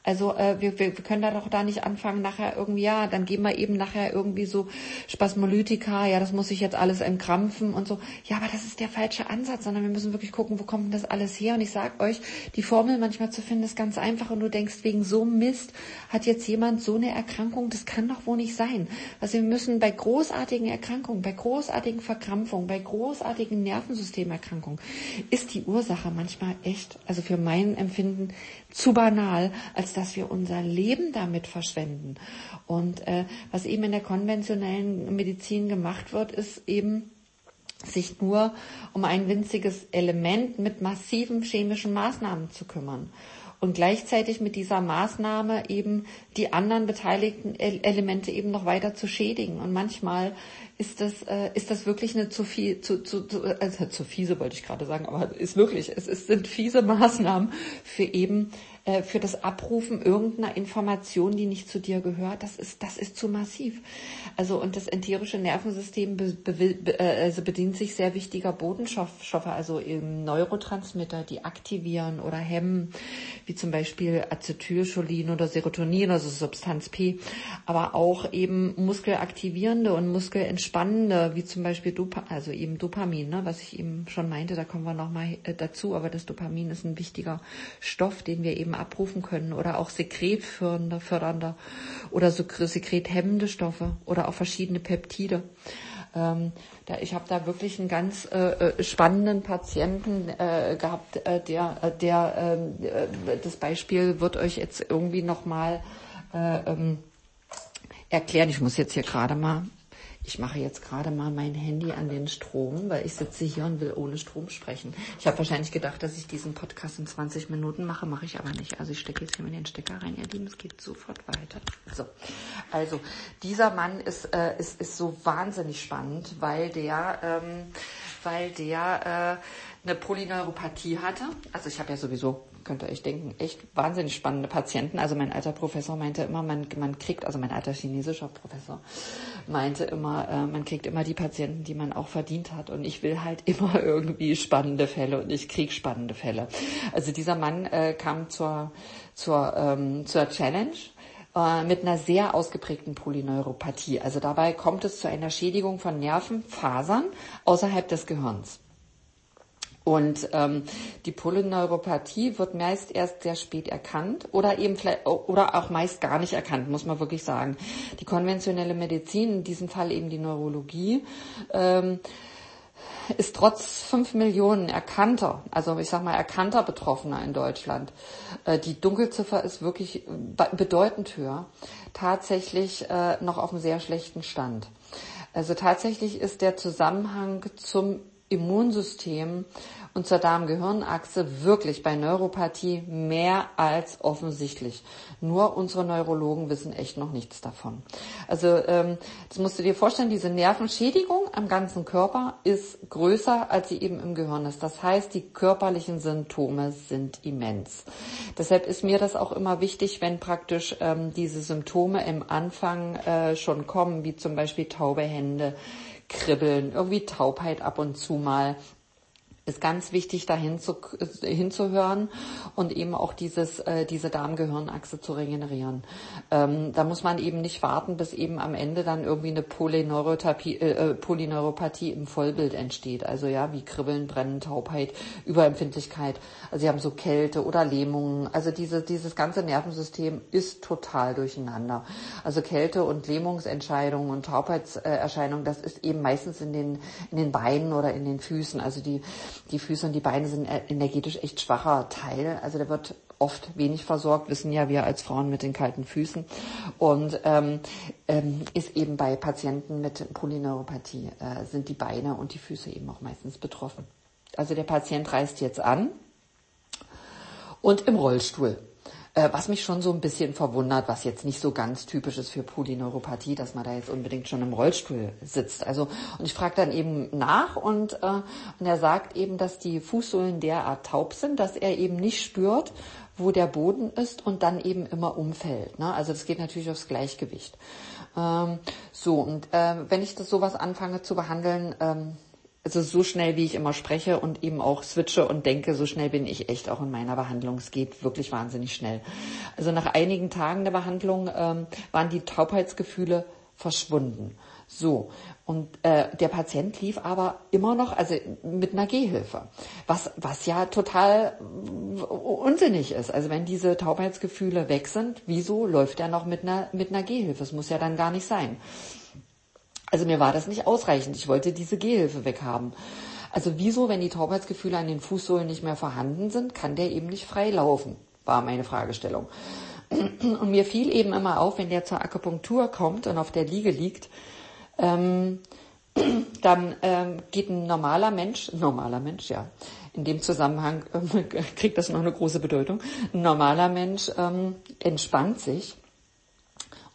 A: Also äh, wir, wir können da doch da nicht anfangen, nachher irgendwie, ja, dann geben wir eben nachher irgendwie so Spasmolytika, ja, das muss ich jetzt alles entkrampfen und so. Ja, aber das ist der falsche Ansatz, sondern wir müssen wirklich gucken, wo kommt denn das alles her? Und ich sag euch, die Formel manchmal zu finden, ist ganz einfach und du denkst, wegen so Mist hat jetzt jemand so eine Erkrankung, das kann doch wohl nicht sein. Also wir müssen bei großartigen Erkrankungen, bei großartigen Verkrampfungen, bei großartigen Nervensystemerkrankungen ist die Ursache manchmal echt, also für mein Empfinden, zu banal, als dass wir unser Leben damit verschwenden. Und äh, was eben in der konventionellen Medizin gemacht wird, ist eben sich nur um ein winziges Element mit massiven chemischen Maßnahmen zu kümmern und gleichzeitig mit dieser Maßnahme eben die anderen beteiligten Elemente eben noch weiter zu schädigen. Und manchmal ist das, äh, ist das wirklich eine zu viel, zu, zu, zu, also zu fiese wollte ich gerade sagen, aber ist wirklich, es ist, sind fiese Maßnahmen für eben äh, für das Abrufen irgendeiner Information, die nicht zu dir gehört, das ist, das ist zu massiv. Also und das enterische Nervensystem be, be, be, äh, also bedient sich sehr wichtiger Bodenstoffe, also eben Neurotransmitter, die aktivieren oder hemmen, wie zum Beispiel Acetylcholin oder Serotonin, also Substanz P, aber auch eben muskelaktivierende und muskelentspannende, wie zum Beispiel Dopa, also eben Dopamin, ne, was ich eben schon meinte, da kommen wir nochmal äh, dazu, aber das Dopamin ist ein wichtiger Stoff, den wir eben abrufen können oder auch sekretfördernder fördernde oder so sekrethemmende Stoffe oder auch verschiedene Peptide. Ähm, da, ich habe da wirklich einen ganz äh, äh, spannenden Patienten äh, gehabt, äh, der, äh, der ähm, äh, das Beispiel wird euch jetzt irgendwie nochmal äh, ähm, erklären. Ich muss jetzt hier gerade mal ich mache jetzt gerade mal mein Handy an den Strom, weil ich sitze hier und will ohne Strom sprechen. Ich habe wahrscheinlich gedacht, dass ich diesen Podcast in 20 Minuten mache, mache ich aber nicht. Also ich stecke jetzt hier mit den Stecker rein, ihr Lieben, es geht sofort weiter. So, also dieser Mann ist, äh, ist, ist so wahnsinnig spannend, weil der, ähm, weil der äh, eine Polyneuropathie hatte. Also ich habe ja sowieso könnt ihr euch denken, echt wahnsinnig spannende Patienten. Also mein alter Professor meinte immer, man, man kriegt, also mein alter chinesischer Professor meinte immer, äh, man kriegt immer die Patienten, die man auch verdient hat. Und ich will halt immer irgendwie spannende Fälle und ich krieg spannende Fälle. Also dieser Mann äh, kam zur, zur, ähm, zur Challenge äh, mit einer sehr ausgeprägten Polyneuropathie. Also dabei kommt es zu einer Schädigung von Nervenfasern außerhalb des Gehirns. Und ähm, die Polyneuropathie wird meist erst sehr spät erkannt oder eben vielleicht oder auch meist gar nicht erkannt, muss man wirklich sagen. Die konventionelle Medizin, in diesem Fall eben die Neurologie, ähm, ist trotz fünf Millionen erkannter, also ich sag mal erkannter Betroffener in Deutschland, äh, die Dunkelziffer ist wirklich bedeutend höher, tatsächlich äh, noch auf einem sehr schlechten Stand. Also tatsächlich ist der Zusammenhang zum Immunsystem und zur Darm-Gehirn-Achse wirklich bei Neuropathie mehr als offensichtlich. Nur unsere Neurologen wissen echt noch nichts davon. Also ähm, das musst du dir vorstellen, diese Nervenschädigung am ganzen Körper ist größer, als sie eben im Gehirn ist. Das heißt, die körperlichen Symptome sind immens. Deshalb ist mir das auch immer wichtig, wenn praktisch ähm, diese Symptome im Anfang äh, schon kommen, wie zum Beispiel taube Hände, Kribbeln, irgendwie Taubheit ab und zu mal, ist ganz wichtig, dahin zu, hinzuhören und eben auch dieses, äh, diese Darmgehirnachse zu regenerieren. Ähm, da muss man eben nicht warten, bis eben am Ende dann irgendwie eine Polyneuropathie, äh, äh, Polyneuropathie im Vollbild entsteht. Also ja, wie Kribbeln, Brennen, Taubheit, Überempfindlichkeit. Also sie haben so Kälte oder Lähmungen. Also diese, dieses ganze Nervensystem ist total durcheinander. Also Kälte und Lähmungsentscheidungen und Taubheitserscheinungen, das ist eben meistens in den, in den Beinen oder in den Füßen. Also die die Füße und die Beine sind energetisch echt schwacher Teil. Also der wird oft wenig versorgt, wissen ja wir als Frauen mit den kalten Füßen. Und ähm, ähm, ist eben bei Patienten mit Polyneuropathie äh, sind die Beine und die Füße eben auch meistens betroffen. Also der Patient reist jetzt an und im Rollstuhl. Äh, was mich schon so ein bisschen verwundert, was jetzt nicht so ganz typisch ist für Polyneuropathie, dass man da jetzt unbedingt schon im Rollstuhl sitzt. Also und ich frage dann eben nach und, äh, und er sagt eben, dass die Fußsohlen derart taub sind, dass er eben nicht spürt, wo der Boden ist und dann eben immer umfällt. Ne? Also das geht natürlich aufs Gleichgewicht. Ähm, so, und äh, wenn ich das sowas anfange zu behandeln, ähm, also so schnell, wie ich immer spreche und eben auch switche und denke, so schnell bin ich echt auch in meiner Behandlung. Es geht wirklich wahnsinnig schnell. Also nach einigen Tagen der Behandlung ähm, waren die Taubheitsgefühle verschwunden. So, und äh, der Patient lief aber immer noch, also mit einer Gehhilfe, was, was ja total unsinnig ist. Also wenn diese Taubheitsgefühle weg sind, wieso läuft er noch mit einer, mit einer Gehhilfe? Das muss ja dann gar nicht sein. Also mir war das nicht ausreichend. Ich wollte diese Gehhilfe weghaben. Also wieso, wenn die Taubheitsgefühle an den Fußsohlen nicht mehr vorhanden sind, kann der eben nicht frei laufen, war meine Fragestellung. Und mir fiel eben immer auf, wenn der zur Akupunktur kommt und auf der Liege liegt, ähm, dann ähm, geht ein normaler Mensch, normaler Mensch, ja, in dem Zusammenhang äh, kriegt das noch eine große Bedeutung, ein normaler Mensch ähm, entspannt sich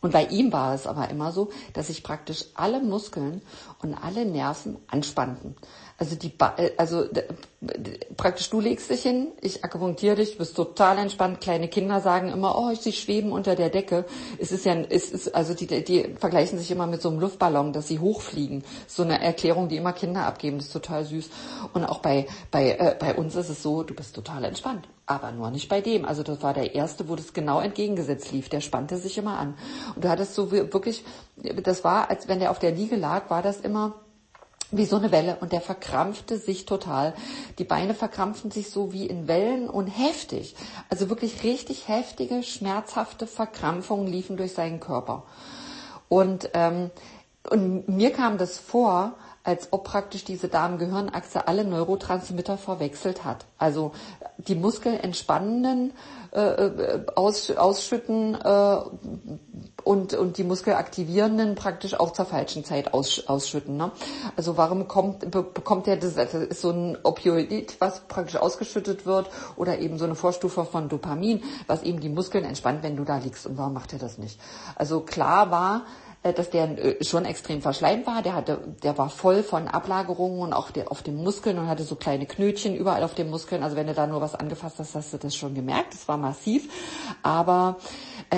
A: und bei ihm war es aber immer so, dass sich praktisch alle Muskeln und alle Nerven anspannten. Also die, ba äh, also praktisch du legst dich hin, ich akupunktiere dich, bist total entspannt. Kleine Kinder sagen immer, oh, sie schweben unter der Decke. Es ist ja, es ist, also die, die vergleichen sich immer mit so einem Luftballon, dass sie hochfliegen. So eine Erklärung, die immer Kinder abgeben, das ist total süß. Und auch bei, bei, äh, bei uns ist es so, du bist total entspannt. Aber nur nicht bei dem. Also das war der erste, wo das genau entgegengesetzt lief. Der spannte sich immer an. Und du hattest so wirklich, das war, als wenn der auf der Liege lag, war das immer, wie so eine Welle und der verkrampfte sich total. Die Beine verkrampften sich so wie in Wellen und heftig. Also wirklich richtig heftige, schmerzhafte Verkrampfungen liefen durch seinen Körper. Und, ähm, und mir kam das vor, als ob praktisch diese Darm-Gehirnachse alle Neurotransmitter verwechselt hat. Also die Muskeln entspannen, äh, äh aus, ausschütten äh, und, und die Muskelaktivierenden praktisch auch zur falschen Zeit aus, ausschütten. Ne? Also warum kommt, bekommt der, das, das ist so ein Opioid, was praktisch ausgeschüttet wird oder eben so eine Vorstufe von Dopamin, was eben die Muskeln entspannt, wenn du da liegst. Und warum macht er das nicht? Also klar war, äh, dass der äh, schon extrem verschleimt war. Der hatte, der war voll von Ablagerungen und auch auf den Muskeln und hatte so kleine Knötchen überall auf den Muskeln. Also wenn du da nur was angefasst hast, hast du das schon gemerkt. Das war massiv. Aber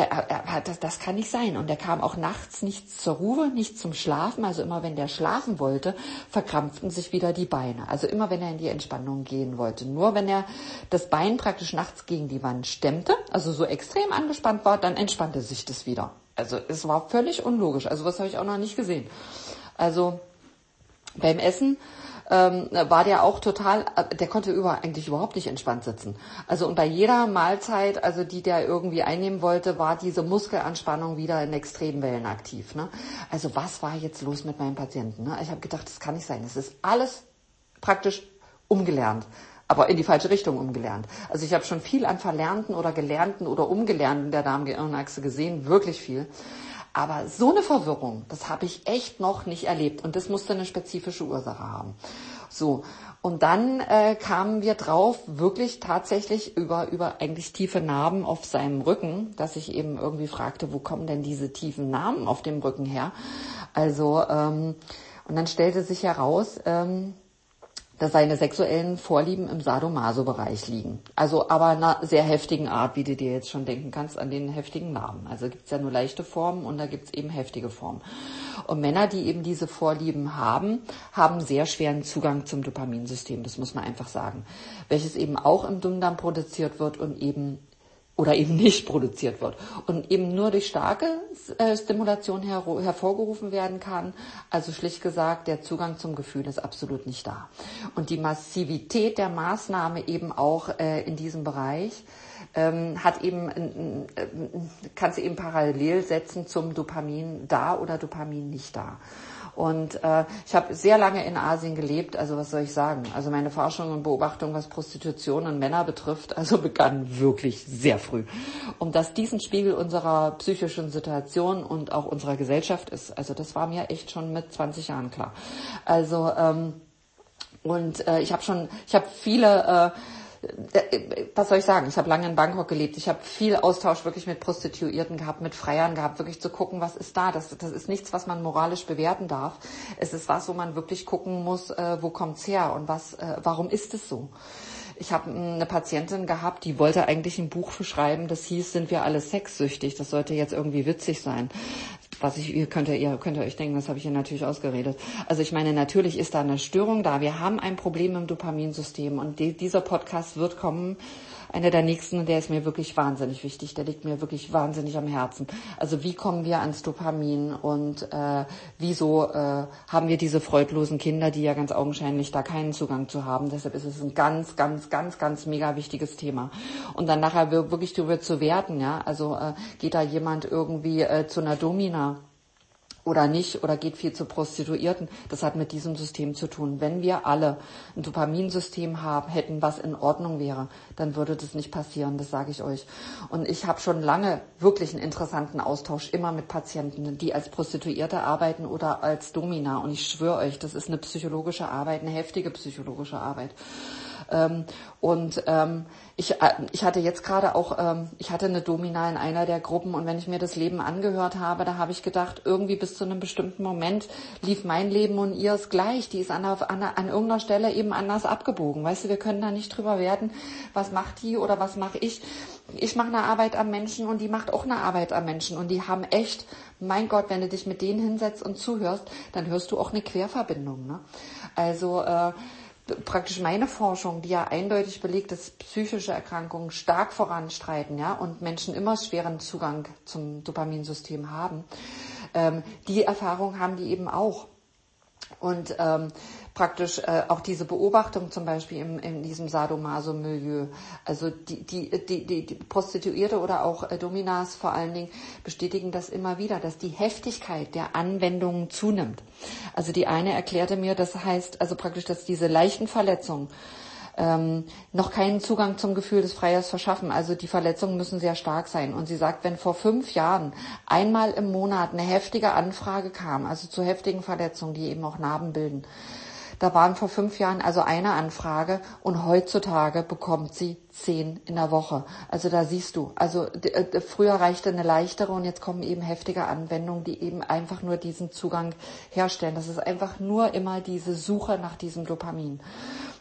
A: äh, das, das kann nicht sein. Und er kam auch nachts nicht zur Ruhe, nicht zum Schlafen. Also immer wenn der schlafen wollte, verkrampften sich wieder die Beine. Also immer wenn er in die Entspannung gehen wollte. Nur wenn er das Bein praktisch nachts gegen die Wand stemmte, also so extrem angespannt war, dann entspannte sich das wieder. Also es war völlig unlogisch. Also was habe ich auch noch nicht gesehen. Also beim Essen ähm, war der auch total, der konnte über eigentlich überhaupt nicht entspannt sitzen. Also und bei jeder Mahlzeit, also die der irgendwie einnehmen wollte, war diese Muskelanspannung wieder in Extremwellen aktiv. Ne? Also was war jetzt los mit meinem Patienten? Ne? Ich habe gedacht, das kann nicht sein. Es ist alles praktisch umgelernt aber in die falsche Richtung umgelernt. Also ich habe schon viel an Verlernten oder Gelernten oder Umgelernten der Darmgehirnachse gesehen, wirklich viel. Aber so eine Verwirrung, das habe ich echt noch nicht erlebt und das musste eine spezifische Ursache haben. So, und dann äh, kamen wir drauf, wirklich tatsächlich über, über eigentlich tiefe Narben auf seinem Rücken, dass ich eben irgendwie fragte, wo kommen denn diese tiefen Narben auf dem Rücken her? Also, ähm, und dann stellte sich heraus, ähm, dass seine sexuellen Vorlieben im Sadomaso-Bereich liegen. Also aber einer sehr heftigen Art, wie du dir jetzt schon denken kannst, an den heftigen Namen. Also gibt's ja nur leichte Formen und da gibt's eben heftige Formen. Und Männer, die eben diese Vorlieben haben, haben sehr schweren Zugang zum Dopaminsystem, das muss man einfach sagen. Welches eben auch im Dünndarm produziert wird und eben oder eben nicht produziert wird und eben nur durch starke äh, Stimulation her hervorgerufen werden kann. Also schlicht gesagt, der Zugang zum Gefühl ist absolut nicht da. Und die Massivität der Maßnahme eben auch äh, in diesem Bereich ähm, hat eben, äh, kannst du eben parallel setzen zum Dopamin da oder Dopamin nicht da. Und äh, ich habe sehr lange in Asien gelebt, also was soll ich sagen? Also meine Forschung und Beobachtung, was Prostitution und Männer betrifft, also begann wirklich sehr früh. Und dass diesen Spiegel unserer psychischen Situation und auch unserer Gesellschaft ist, also das war mir echt schon mit 20 Jahren klar. Also ähm, und äh, ich habe schon, ich habe viele äh, was soll ich sagen? Ich habe lange in Bangkok gelebt. Ich habe viel Austausch wirklich mit Prostituierten gehabt, mit Freiern gehabt, wirklich zu gucken, was ist da. Das, das ist nichts, was man moralisch bewerten darf. Es ist was, wo man wirklich gucken muss, äh, wo kommt's her und was, äh, warum ist es so? Ich habe eine Patientin gehabt, die wollte eigentlich ein Buch schreiben, das hieß, sind wir alle sexsüchtig? Das sollte jetzt irgendwie witzig sein was ich, ihr könnt, ihr könnt euch denken, das habe ich ihr natürlich ausgeredet. Also ich meine, natürlich ist da eine Störung da. Wir haben ein Problem im Dopaminsystem und die, dieser Podcast wird kommen. Einer der nächsten, und der ist mir wirklich wahnsinnig wichtig, der liegt mir wirklich wahnsinnig am Herzen. Also wie kommen wir ans Dopamin und äh, wieso äh, haben wir diese freudlosen Kinder, die ja ganz augenscheinlich da keinen Zugang zu haben. Deshalb ist es ein ganz, ganz, ganz, ganz mega wichtiges Thema. Und dann nachher wirklich darüber zu werten, ja, also äh, geht da jemand irgendwie äh, zu einer Domina oder nicht oder geht viel zu Prostituierten. Das hat mit diesem System zu tun. Wenn wir alle ein Dopaminsystem haben, hätten, was in Ordnung wäre, dann würde das nicht passieren, das sage ich euch. Und ich habe schon lange wirklich einen interessanten Austausch immer mit Patienten, die als Prostituierte arbeiten oder als Domina. Und ich schwöre euch, das ist eine psychologische Arbeit, eine heftige psychologische Arbeit. Ähm, und ähm, ich, äh, ich hatte jetzt gerade auch, ähm, ich hatte eine Domina in einer der Gruppen und wenn ich mir das Leben angehört habe, da habe ich gedacht, irgendwie bis zu einem bestimmten Moment lief mein Leben und ihres gleich. Die ist an, an, an irgendeiner Stelle eben anders abgebogen. Weißt du, wir können da nicht drüber werten, was macht die oder was mache ich. Ich mache eine Arbeit am Menschen und die macht auch eine Arbeit am Menschen und die haben echt, mein Gott, wenn du dich mit denen hinsetzt und zuhörst, dann hörst du auch eine Querverbindung. Ne? Also äh, praktisch meine Forschung, die ja eindeutig belegt, dass psychische Erkrankungen stark voranstreiten, ja, und Menschen immer schweren Zugang zum Dopaminsystem haben, ähm, die Erfahrung haben die eben auch. Und ähm, praktisch äh, auch diese Beobachtung zum Beispiel im, in diesem Sadomaso-Milieu, also die, die, die, die, die Prostituierte oder auch äh, Dominas vor allen Dingen bestätigen das immer wieder, dass die Heftigkeit der Anwendungen zunimmt. Also die eine erklärte mir, das heißt also praktisch, dass diese leichten Verletzungen ähm, noch keinen Zugang zum Gefühl des Freiers verschaffen. Also die Verletzungen müssen sehr stark sein. Und sie sagt, wenn vor fünf Jahren einmal im Monat eine heftige Anfrage kam, also zu heftigen Verletzungen, die eben auch Narben bilden, da waren vor fünf Jahren also eine Anfrage und heutzutage bekommt sie zehn in der Woche. Also da siehst du, also äh, früher reichte eine leichtere und jetzt kommen eben heftige Anwendungen, die eben einfach nur diesen Zugang herstellen. Das ist einfach nur immer diese Suche nach diesem Dopamin.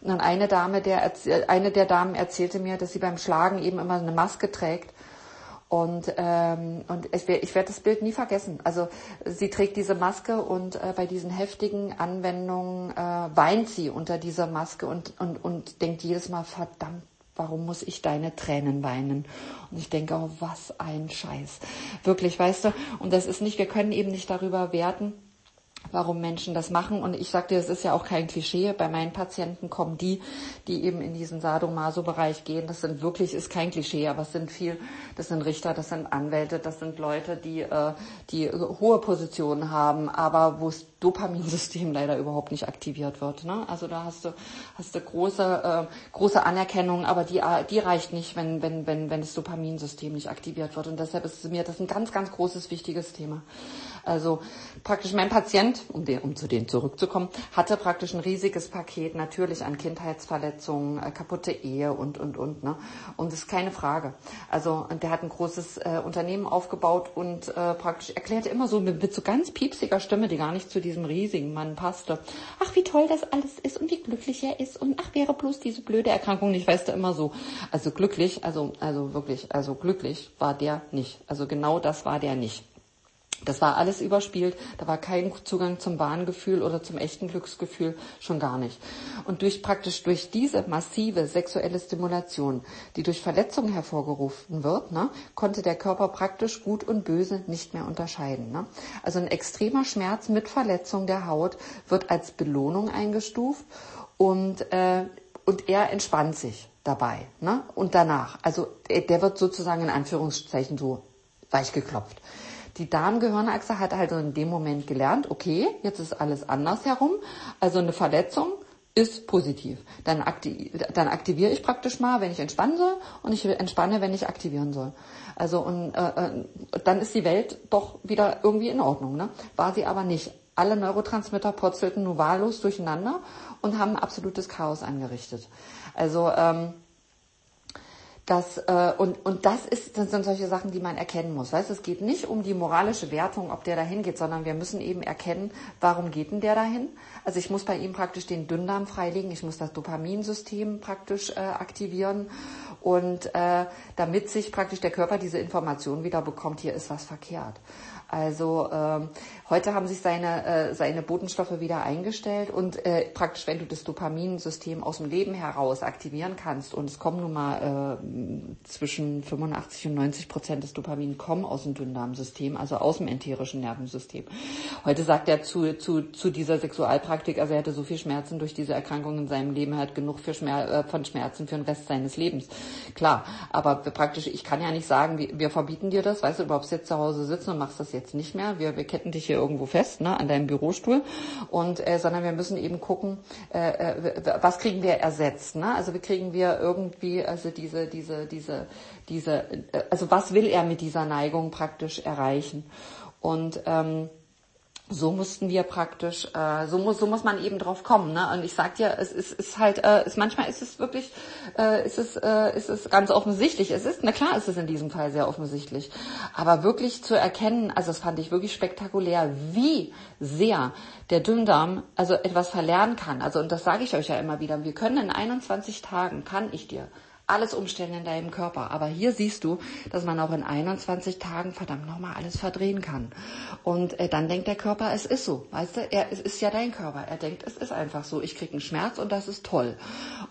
A: Und eine Dame, der, eine der Damen erzählte mir, dass sie beim Schlagen eben immer eine Maske trägt und, ähm, und ich, werde das Bild nie vergessen. Also sie trägt diese Maske und äh, bei diesen heftigen Anwendungen äh, weint sie unter dieser Maske und, und, und denkt jedes Mal, verdammt, warum muss ich deine Tränen weinen? Und ich denke, oh, was ein Scheiß. Wirklich, weißt du? Und das ist nicht, wir können eben nicht darüber werten, warum Menschen das machen. Und ich sagte, es ist ja auch kein Klischee. Bei meinen Patienten kommen die, die eben in diesen Sadomaso-Bereich gehen. Das sind wirklich, ist kein Klischee, aber es sind viel, das sind Richter, das sind Anwälte, das sind Leute, die, äh, die hohe Positionen haben, aber wo das Dopaminsystem leider überhaupt nicht aktiviert wird. Ne? Also da hast du, hast du große, äh, große Anerkennung, aber die, die reicht nicht, wenn, wenn, wenn, wenn das Dopaminsystem nicht aktiviert wird. Und deshalb ist mir das ein ganz, ganz großes, wichtiges Thema. Also praktisch mein Patient, um, den, um zu denen zurückzukommen, hatte praktisch ein riesiges Paket natürlich an Kindheitsverletzungen, äh, kaputte Ehe und, und, und. Ne? Und das ist keine Frage. Also der hat ein großes äh, Unternehmen aufgebaut und äh, praktisch erklärte immer so mit, mit so ganz piepsiger Stimme, die gar nicht zu diesem riesigen Mann passte. Ach, wie toll das alles ist und wie glücklich er ist und ach, wäre bloß diese blöde Erkrankung nicht, weißt du, immer so. Also glücklich, also, also wirklich, also glücklich war der nicht. Also genau das war der nicht. Das war alles überspielt, da war kein Zugang zum Wahngefühl oder zum echten Glücksgefühl, schon gar nicht. Und durch praktisch durch diese massive sexuelle Stimulation, die durch Verletzungen hervorgerufen wird, ne, konnte der Körper praktisch gut und böse nicht mehr unterscheiden. Ne? Also ein extremer Schmerz mit Verletzung der Haut wird als Belohnung eingestuft und, äh, und er entspannt sich dabei. Ne? Und danach, also der wird sozusagen in Anführungszeichen so weich geklopft. Die Darmgehirnachse hat halt in dem Moment gelernt, okay, jetzt ist alles anders herum. Also eine Verletzung ist positiv. Dann, aktiv, dann aktiviere ich praktisch mal, wenn ich entspannen soll, und ich entspanne, wenn ich aktivieren soll. Also und äh, äh, dann ist die Welt doch wieder irgendwie in Ordnung. Ne? War sie aber nicht. Alle Neurotransmitter purzelten nur wahllos durcheinander und haben absolutes Chaos angerichtet. Also ähm, das, äh, und, und das ist, das sind solche Sachen, die man erkennen muss. Weißt, es geht nicht um die moralische Wertung, ob der dahin geht, sondern wir müssen eben erkennen, warum geht denn der dahin? Also ich muss bei ihm praktisch den Dünndarm freilegen, ich muss das Dopaminsystem praktisch äh, aktivieren und äh, damit sich praktisch der Körper diese Information wieder bekommt, hier ist was verkehrt. Also ähm, heute haben sich seine, äh, seine Botenstoffe wieder eingestellt und äh, praktisch, wenn du das Dopaminsystem aus dem Leben heraus aktivieren kannst und es kommen nun mal äh, zwischen 85 und 90 Prozent des Dopamin kommen aus dem Dünndarmsystem, also aus dem enterischen Nervensystem. Heute sagt er zu, zu, zu dieser Sexualpraktik, also er hatte so viel Schmerzen durch diese Erkrankung in seinem Leben, er hat genug für Schmer äh, von Schmerzen für den Rest seines Lebens. Klar, aber praktisch, ich kann ja nicht sagen, wir, wir verbieten dir das, weißt du, du jetzt zu Hause sitzen und machst das jetzt nicht mehr. Wir, wir ketten dich hier irgendwo fest, ne, an deinem Bürostuhl. Und, äh, sondern wir müssen eben gucken, äh, äh, was kriegen wir ersetzt, ne? Also wie kriegen wir irgendwie, also diese, diese, diese, diese, äh, also was will er mit dieser Neigung praktisch erreichen? Und, ähm, so mussten wir praktisch, äh, so muss so muss man eben drauf kommen. Ne? Und ich sag dir, es ist, ist halt, äh, ist, manchmal ist es wirklich, äh, ist es, äh, ist es ganz offensichtlich. Es ist, na klar, ist es in diesem Fall sehr offensichtlich, aber wirklich zu erkennen, also das fand ich wirklich spektakulär, wie sehr der Dünndarm also etwas verlernen kann. Also und das sage ich euch ja immer wieder. Wir können in 21 Tagen kann ich dir alles umstellen in deinem Körper. Aber hier siehst du, dass man auch in 21 Tagen verdammt nochmal alles verdrehen kann. Und äh, dann denkt der Körper, es ist so. Weißt du, er, es ist ja dein Körper. Er denkt, es ist einfach so. Ich kriege einen Schmerz und das ist toll.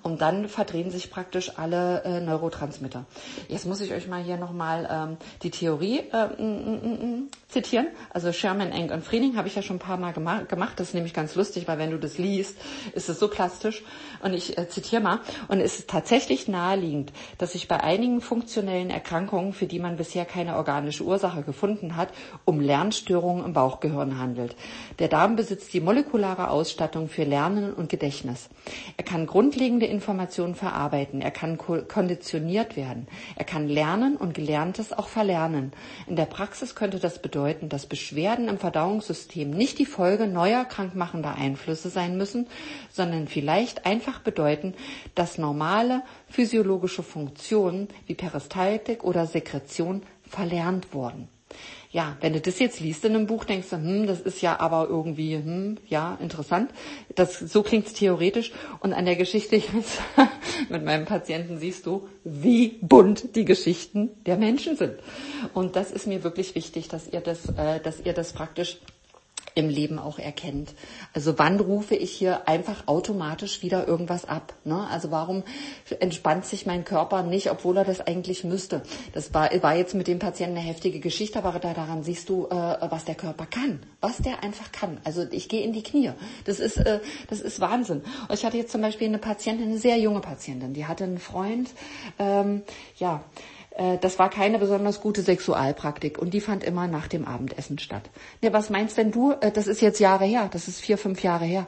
A: Und dann verdrehen sich praktisch alle äh, Neurotransmitter. Jetzt muss ich euch mal hier nochmal ähm, die Theorie äh, m, m, m, zitieren. Also Sherman, Eng und Friening habe ich ja schon ein paar Mal gemacht. Das ist nämlich ganz lustig, weil wenn du das liest, ist es so plastisch. Und ich äh, zitiere mal. Und es ist tatsächlich nahe naheliegend, dass sich bei einigen funktionellen Erkrankungen, für die man bisher keine organische Ursache gefunden hat, um Lernstörungen im Bauchgehirn handelt. Der Darm besitzt die molekulare Ausstattung für Lernen und Gedächtnis. Er kann grundlegende Informationen verarbeiten. Er kann konditioniert werden. Er kann lernen und Gelerntes auch verlernen. In der Praxis könnte das bedeuten, dass Beschwerden im Verdauungssystem nicht die Folge neuer krankmachender Einflüsse sein müssen, sondern vielleicht einfach bedeuten, dass normale physiologische Funktionen wie Peristaltik oder Sekretion verlernt wurden. Ja, wenn du das jetzt liest in einem Buch, denkst du, hm, das ist ja aber irgendwie, hm, ja, interessant. Das, so klingt's theoretisch. Und an der Geschichte jetzt mit meinem Patienten siehst du, wie bunt die Geschichten der Menschen sind. Und das ist mir wirklich wichtig, dass ihr das, äh, dass ihr das praktisch im Leben auch erkennt. Also wann rufe ich hier einfach automatisch wieder irgendwas ab? Ne? Also warum entspannt sich mein Körper nicht, obwohl er das eigentlich müsste? Das war, war jetzt mit dem Patienten eine heftige Geschichte, aber da, daran siehst du, äh, was der Körper kann, was der einfach kann. Also ich gehe in die Knie. Das ist, äh, das ist Wahnsinn. Ich hatte jetzt zum Beispiel eine Patientin, eine sehr junge Patientin, die hatte einen Freund, ähm, ja, das war keine besonders gute Sexualpraktik und die fand immer nach dem Abendessen statt. Ne, was meinst denn du? Äh, das ist jetzt Jahre her, das ist vier, fünf Jahre her.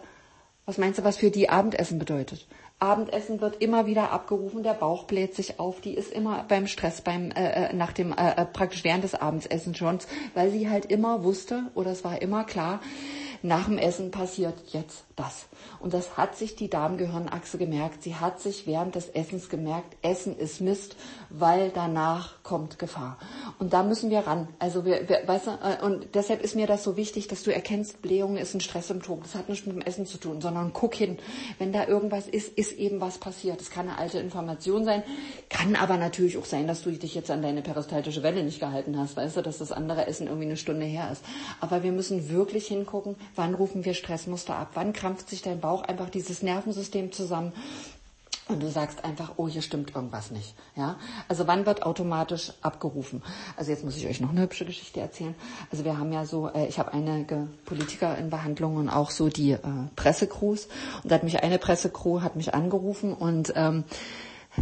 A: Was meinst du, was für die Abendessen bedeutet? Abendessen wird immer wieder abgerufen, der Bauch bläht sich auf, die ist immer beim Stress, beim äh, äh nach dem äh, äh, praktisch während des Abendessens schon, weil sie halt immer wusste oder es war immer klar, nach dem Essen passiert jetzt das. Und das hat sich die Darmgehirnachse gemerkt. Sie hat sich während des Essens gemerkt, Essen ist Mist, weil danach kommt Gefahr. Und da müssen wir ran. Also wir, wir weißt du, äh, und deshalb ist mir das so wichtig, dass du erkennst, Blähung ist ein Stresssymptom. Das hat nichts mit dem Essen zu tun, sondern guck hin. Wenn da irgendwas ist, ist eben was passiert. Das kann eine alte Information sein, kann aber natürlich auch sein, dass du dich jetzt an deine peristaltische Welle nicht gehalten hast, weißt du, dass das andere Essen irgendwie eine Stunde her ist. Aber wir müssen wirklich hingucken, wann rufen wir Stressmuster ab, wann krampft sich dein Bauch einfach dieses Nervensystem zusammen. Und du sagst einfach, oh, hier stimmt irgendwas nicht. Ja? Also wann wird automatisch abgerufen? Also jetzt muss ich euch noch eine hübsche Geschichte erzählen. Also wir haben ja so, äh, ich habe einige Politiker in Behandlung und auch so die äh, Pressecrews. Und da hat mich eine Pressecrew hat mich angerufen und ähm,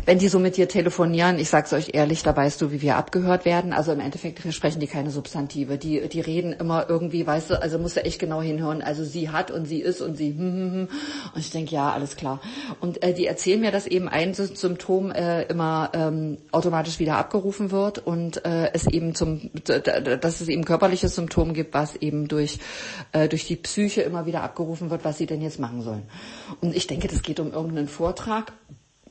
A: wenn die so mit dir telefonieren, ich sag's euch ehrlich, da weißt du, wie wir abgehört werden. Also im Endeffekt sprechen die keine Substantive. Die, die reden immer irgendwie, weißt du, also musst du echt genau hinhören. Also sie hat und sie ist und sie hm, hm, hm. Und ich denke, ja, alles klar. Und äh, die erzählen mir, dass eben ein Symptom äh, immer ähm, automatisch wieder abgerufen wird und äh, es eben zum, dass es eben körperliches Symptom gibt, was eben durch, äh, durch die Psyche immer wieder abgerufen wird, was sie denn jetzt machen sollen. Und ich denke, das geht um irgendeinen Vortrag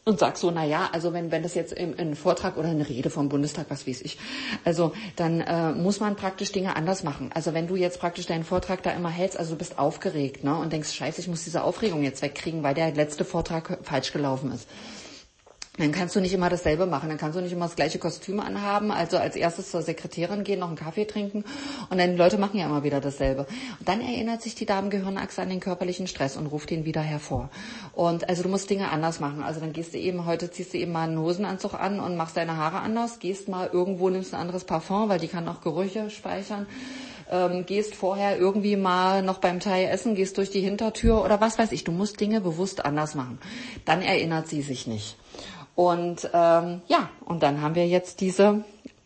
A: und sag so, na ja, also wenn, wenn das jetzt im, ein Vortrag oder eine Rede vom Bundestag, was weiß ich, also dann äh, muss man praktisch Dinge anders machen. Also wenn du jetzt praktisch deinen Vortrag da immer hältst, also du bist aufgeregt ne, und denkst, scheiße, ich muss diese Aufregung jetzt wegkriegen, weil der letzte Vortrag falsch gelaufen ist dann kannst du nicht immer dasselbe machen. Dann kannst du nicht immer das gleiche Kostüm anhaben, also als erstes zur Sekretärin gehen, noch einen Kaffee trinken und dann die Leute machen ja immer wieder dasselbe. Und dann erinnert sich die Damengehirnachse an den körperlichen Stress und ruft ihn wieder hervor. Und also du musst Dinge anders machen. Also dann gehst du eben, heute ziehst du eben mal einen Hosenanzug an und machst deine Haare anders, gehst mal irgendwo, nimmst ein anderes Parfum, weil die kann auch Gerüche speichern. Ähm, gehst vorher irgendwie mal noch beim Thai essen, gehst durch die Hintertür oder was weiß ich. Du musst Dinge bewusst anders machen. Dann erinnert sie sich nicht. Und ähm, ja, und dann haben wir jetzt diese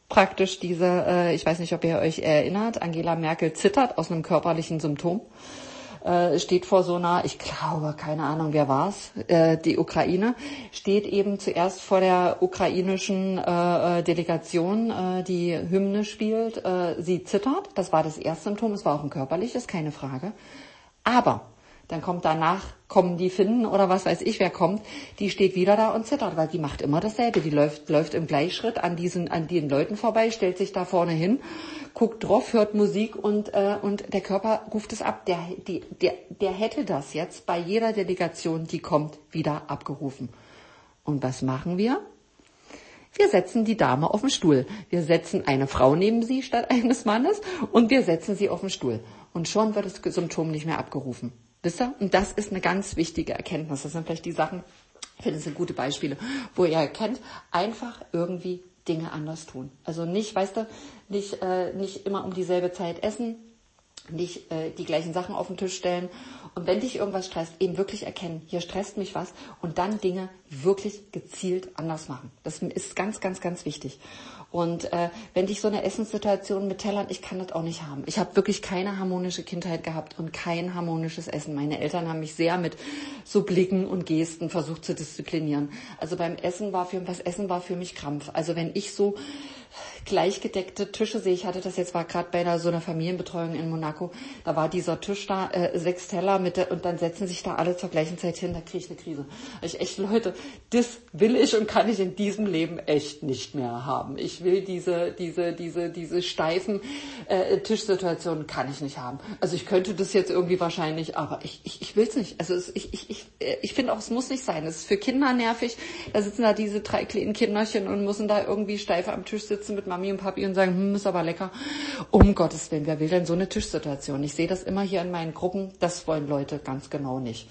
A: praktisch diese, äh, ich weiß nicht, ob ihr euch erinnert, Angela Merkel zittert aus einem körperlichen Symptom, äh, steht vor so einer, ich glaube, keine Ahnung, wer war's, äh, die Ukraine, steht eben zuerst vor der ukrainischen äh, Delegation, äh, die Hymne spielt, äh, sie zittert, das war das erste Symptom, es war auch ein körperliches, keine Frage. Aber dann kommt danach, kommen die Finnen oder was weiß ich, wer kommt, die steht wieder da und zittert, weil die macht immer dasselbe. Die läuft, läuft im Gleichschritt an diesen, an den Leuten vorbei, stellt sich da vorne hin, guckt drauf, hört Musik und, äh, und der Körper ruft es ab. Der, die, der, der hätte das jetzt bei jeder Delegation, die kommt, wieder abgerufen. Und was machen wir? Wir setzen die Dame auf den Stuhl. Wir setzen eine Frau neben sie statt eines Mannes und wir setzen sie auf den Stuhl. Und schon wird das Symptom nicht mehr abgerufen. Wisst ihr? Und das ist eine ganz wichtige Erkenntnis. Das sind vielleicht die Sachen, ich finde, das sind gute Beispiele, wo ihr erkennt, einfach irgendwie Dinge anders tun. Also nicht, weißt du, nicht, äh, nicht immer um dieselbe Zeit essen, nicht äh, die gleichen Sachen auf den Tisch stellen. Und wenn dich irgendwas stresst, eben wirklich erkennen, hier stresst mich was und dann Dinge wirklich gezielt anders machen. Das ist ganz, ganz, ganz wichtig. Und äh, wenn dich so eine Essenssituation mit Tellern, ich kann das auch nicht haben. Ich habe wirklich keine harmonische Kindheit gehabt und kein harmonisches Essen. Meine Eltern haben mich sehr mit so Blicken und Gesten versucht zu disziplinieren. Also beim Essen war für was Essen war für mich Krampf. Also wenn ich so gleichgedeckte Tische sehe. Ich hatte das jetzt gerade bei einer, so einer Familienbetreuung in Monaco. Da war dieser Tisch da, äh, sechs Teller mit der, und dann setzen sich da alle zur gleichen Zeit hin. Da kriege ich eine Krise. Ich echt, Leute, das will ich und kann ich in diesem Leben echt nicht mehr haben. Ich will diese, diese, diese, diese steifen äh, Tischsituationen kann ich nicht haben. Also ich könnte das jetzt irgendwie wahrscheinlich, aber ich, ich, ich will es nicht. Also es, ich, ich, ich, äh, ich finde auch, es muss nicht sein. Es ist für Kinder nervig. Da sitzen da diese drei kleinen Kinderchen und müssen da irgendwie steif am Tisch sitzen mit Mami und Papi und sagen, hm, ist aber lecker. Um Gottes Willen, wer will denn so eine Tischsituation? Ich sehe das immer hier in meinen Gruppen, das wollen Leute ganz genau nicht.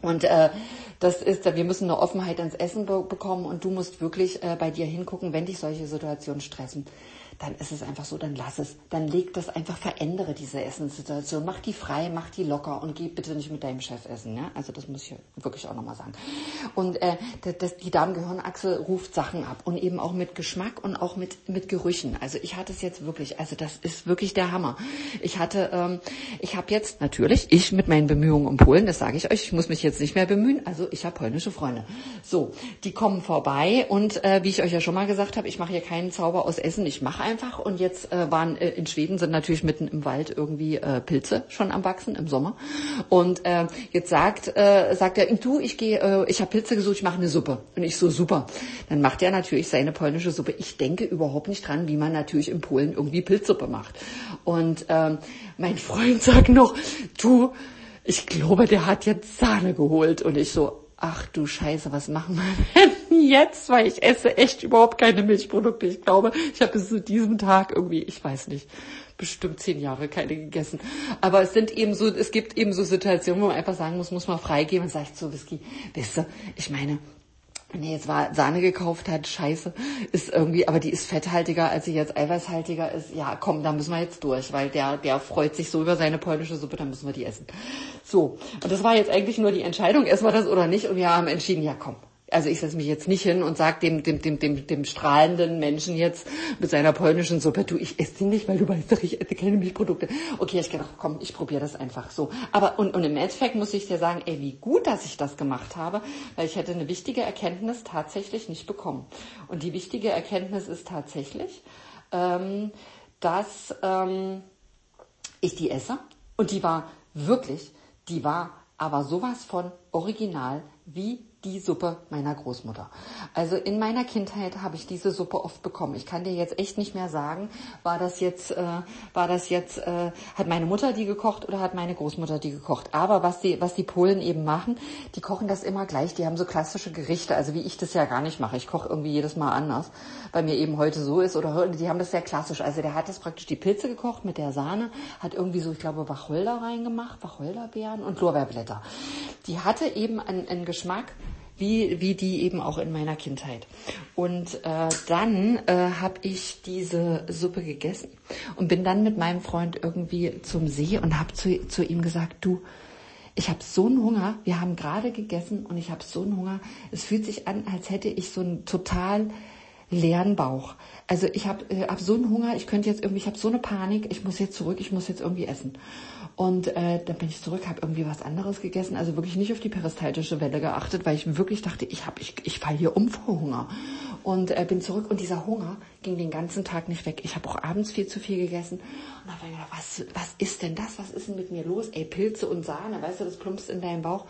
A: Und äh, das ist, wir müssen eine Offenheit ins Essen be bekommen und du musst wirklich äh, bei dir hingucken, wenn dich solche Situationen stressen dann ist es einfach so, dann lass es. Dann leg das einfach, verändere diese Essenssituation. Mach die frei, mach die locker und geh bitte nicht mit deinem Chef essen. Ja? Also das muss ich wirklich auch nochmal sagen. Und äh, das, die Darmgehirnachse ruft Sachen ab und eben auch mit Geschmack und auch mit, mit Gerüchen. Also ich hatte es jetzt wirklich, also das ist wirklich der Hammer. Ich hatte, ähm, ich habe jetzt natürlich, ich mit meinen Bemühungen um Polen, das sage ich euch, ich muss mich jetzt nicht mehr bemühen. Also ich habe polnische Freunde. So, die kommen vorbei und äh, wie ich euch ja schon mal gesagt habe, ich mache hier keinen Zauber aus Essen. Ich mache einfach. Und jetzt äh, waren äh, in Schweden sind natürlich mitten im Wald irgendwie äh, Pilze schon am wachsen im Sommer. Und äh, jetzt sagt äh, sagt er, du, ich gehe, äh, ich habe Pilze gesucht, ich mache eine Suppe. Und ich so super. Dann macht er natürlich seine polnische Suppe. Ich denke überhaupt nicht dran, wie man natürlich in Polen irgendwie Pilzsuppe macht. Und ähm, mein Freund sagt noch, du ich glaube, der hat jetzt Sahne geholt. Und ich so, ach du Scheiße, was machen wir denn jetzt? Weil ich esse echt überhaupt keine Milchprodukte. Ich glaube, ich habe bis zu diesem Tag irgendwie, ich weiß nicht, bestimmt zehn Jahre keine gegessen. Aber es sind eben so, es gibt eben so Situationen, wo man einfach sagen muss, muss man freigeben und sagt so, Whisky, weißt du, ich meine, wenn ihr jetzt Sahne gekauft hat, scheiße, ist irgendwie, aber die ist fetthaltiger, als sie jetzt eiweißhaltiger ist. Ja, komm, da müssen wir jetzt durch, weil der, der freut sich so über seine polnische Suppe, dann müssen wir die essen. So. Und das war jetzt eigentlich nur die Entscheidung, essen wir das oder nicht? Und wir haben entschieden, ja komm, also ich setze mich jetzt nicht hin und sage dem, dem, dem, dem, dem strahlenden Menschen jetzt mit seiner polnischen Suppe, du, ich esse die nicht, weil du weißt doch, ich esse keine Milchprodukte. Okay, ich gedacht, komm, ich probiere das einfach so. Aber und, und im Endeffekt muss ich dir sagen, ey, wie gut, dass ich das gemacht habe, weil ich hätte eine wichtige Erkenntnis tatsächlich nicht bekommen. Und die wichtige Erkenntnis ist tatsächlich, ähm, dass ähm, ich die esse. Und die war wirklich, die war aber sowas von original wie die Suppe meiner Großmutter. Also in meiner Kindheit habe ich diese Suppe oft bekommen. Ich kann dir jetzt echt nicht mehr sagen, war das jetzt, äh, war das jetzt, äh, hat meine Mutter die gekocht oder hat meine Großmutter die gekocht. Aber was die, was die Polen eben machen, die kochen das immer gleich. Die haben so klassische Gerichte, also wie ich das ja gar nicht mache. Ich koche irgendwie jedes Mal anders, weil mir eben heute so ist oder die haben das sehr klassisch. Also der hat das praktisch die Pilze gekocht mit der Sahne, hat irgendwie so, ich glaube, Wacholder reingemacht, Wacholderbeeren und Lorbeerblätter. Die hatte eben einen, einen Geschmack, wie, wie die eben auch in meiner Kindheit. Und äh, dann äh, habe ich diese Suppe gegessen und bin dann mit meinem Freund irgendwie zum See und habe zu, zu ihm gesagt, du, ich habe so einen Hunger, wir haben gerade gegessen und ich habe so einen Hunger. Es fühlt sich an, als hätte ich so einen total leeren Bauch. Also ich habe äh, hab so einen Hunger, ich könnte jetzt irgendwie, ich habe so eine Panik, ich muss jetzt zurück, ich muss jetzt irgendwie essen. Und äh, dann bin ich zurück, habe irgendwie was anderes gegessen, also wirklich nicht auf die peristaltische Welle geachtet, weil ich wirklich dachte, ich hab, ich, ich fall hier um vor Hunger. Und äh, bin zurück und dieser Hunger ging den ganzen Tag nicht weg. Ich habe auch abends viel zu viel gegessen und habe gedacht, was, was ist denn das? Was ist denn mit mir los? Ey, Pilze und Sahne, weißt du, das plumpst in deinen Bauch.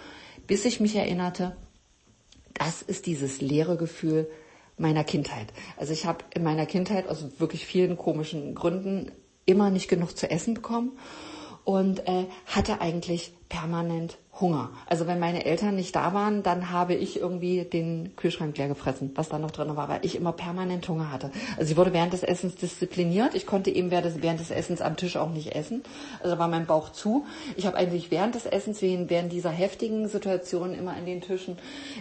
A: Bis ich mich erinnerte, das ist dieses leere Gefühl meiner Kindheit. Also ich habe in meiner Kindheit aus wirklich vielen komischen Gründen immer nicht genug zu essen bekommen und äh, hatte eigentlich permanent Hunger. Also wenn meine Eltern nicht da waren, dann habe ich irgendwie den Kühlschrank leer gefressen, was da noch drin war, weil ich immer permanent Hunger hatte. Also ich wurde während des Essens diszipliniert. Ich konnte eben während des, Essens am Tisch auch nicht essen. Also da war mein Bauch zu. Ich habe eigentlich während des Essens, während dieser heftigen Situation immer an den Tischen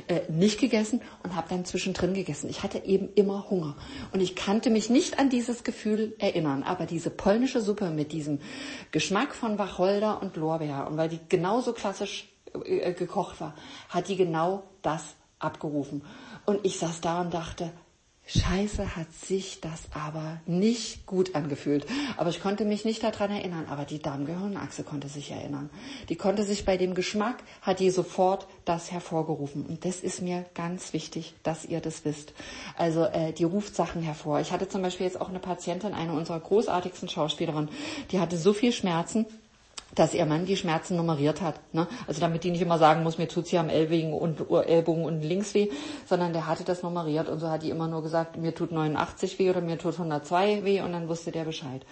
A: äh, nicht gegessen und habe dann zwischendrin gegessen. Ich hatte eben immer Hunger. Und ich kannte mich nicht an dieses Gefühl erinnern. Aber diese polnische Suppe mit diesem Geschmack von Wacholder und Lorbeer und weil die genauso klassisch äh, gekocht war, hat die genau das abgerufen. Und ich saß da und dachte, Scheiße hat sich das aber nicht gut angefühlt. Aber ich konnte mich nicht daran erinnern. Aber die Darmgehirnachse konnte sich erinnern. Die konnte sich bei dem Geschmack, hat die sofort das hervorgerufen. Und das ist mir ganz wichtig, dass ihr das wisst. Also äh, die ruft Sachen hervor. Ich hatte zum Beispiel jetzt auch eine Patientin, eine unserer großartigsten Schauspielerinnen, die hatte so viel Schmerzen dass ihr Mann die Schmerzen nummeriert hat. Ne? Also damit die nicht immer sagen muss, mir tut's hier am Ellbogen und, Ellbogen und links weh, sondern der hatte das nummeriert und so hat die immer nur gesagt, mir tut 89 weh oder mir tut 102 weh und dann wusste der Bescheid.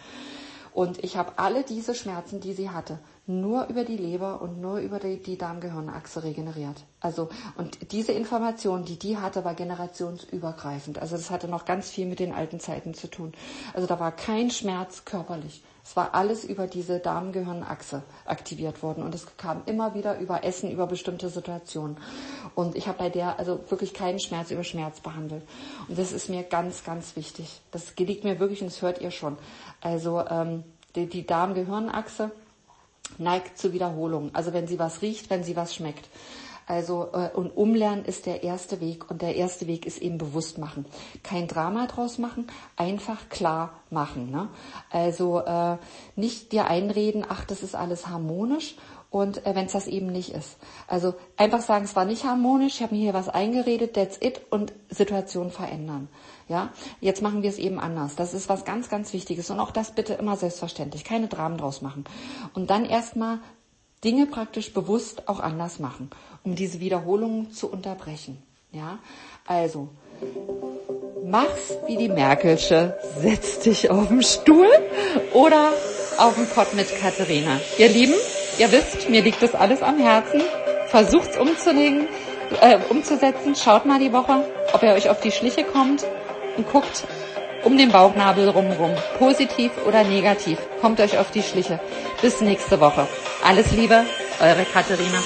A: Und ich habe alle diese Schmerzen, die sie hatte, nur über die Leber und nur über die, die Darmgehirnachse regeneriert. Also, und diese Information, die die hatte, war generationsübergreifend. Also das hatte noch ganz viel mit den alten Zeiten zu tun. Also da war kein Schmerz körperlich. Es war alles über diese Darmgehirnachse aktiviert worden und es kam immer wieder über Essen, über bestimmte Situationen. Und ich habe bei der also wirklich keinen Schmerz über Schmerz behandelt. Und das ist mir ganz, ganz wichtig. Das liegt mir wirklich und das hört ihr schon. Also ähm, die, die Darmgehirnachse neigt zur Wiederholung. Also wenn sie was riecht, wenn sie was schmeckt. Also äh, und Umlernen ist der erste Weg und der erste Weg ist eben bewusst machen. Kein Drama draus machen, einfach klar machen. Ne? Also äh, nicht dir einreden, ach, das ist alles harmonisch und äh, wenn es das eben nicht ist. Also einfach sagen, es war nicht harmonisch, ich habe mir hier was eingeredet, that's it und Situation verändern. Ja, jetzt machen wir es eben anders. Das ist was ganz, ganz Wichtiges und auch das bitte immer selbstverständlich, keine Dramen draus machen. Und dann erstmal Dinge praktisch bewusst auch anders machen, um diese Wiederholungen zu unterbrechen. Ja, also mach's wie die Merkelsche, setz dich auf den Stuhl oder auf den Pott mit Katharina. Ihr Lieben, ihr wisst, mir liegt das alles am Herzen. Versucht's umzulegen, äh, umzusetzen. Schaut mal die Woche, ob ihr euch auf die Schliche kommt und guckt um den Bauchnabel rumrum. Positiv oder negativ. Kommt euch auf die Schliche. Bis nächste Woche. Alles Liebe, eure Katharina.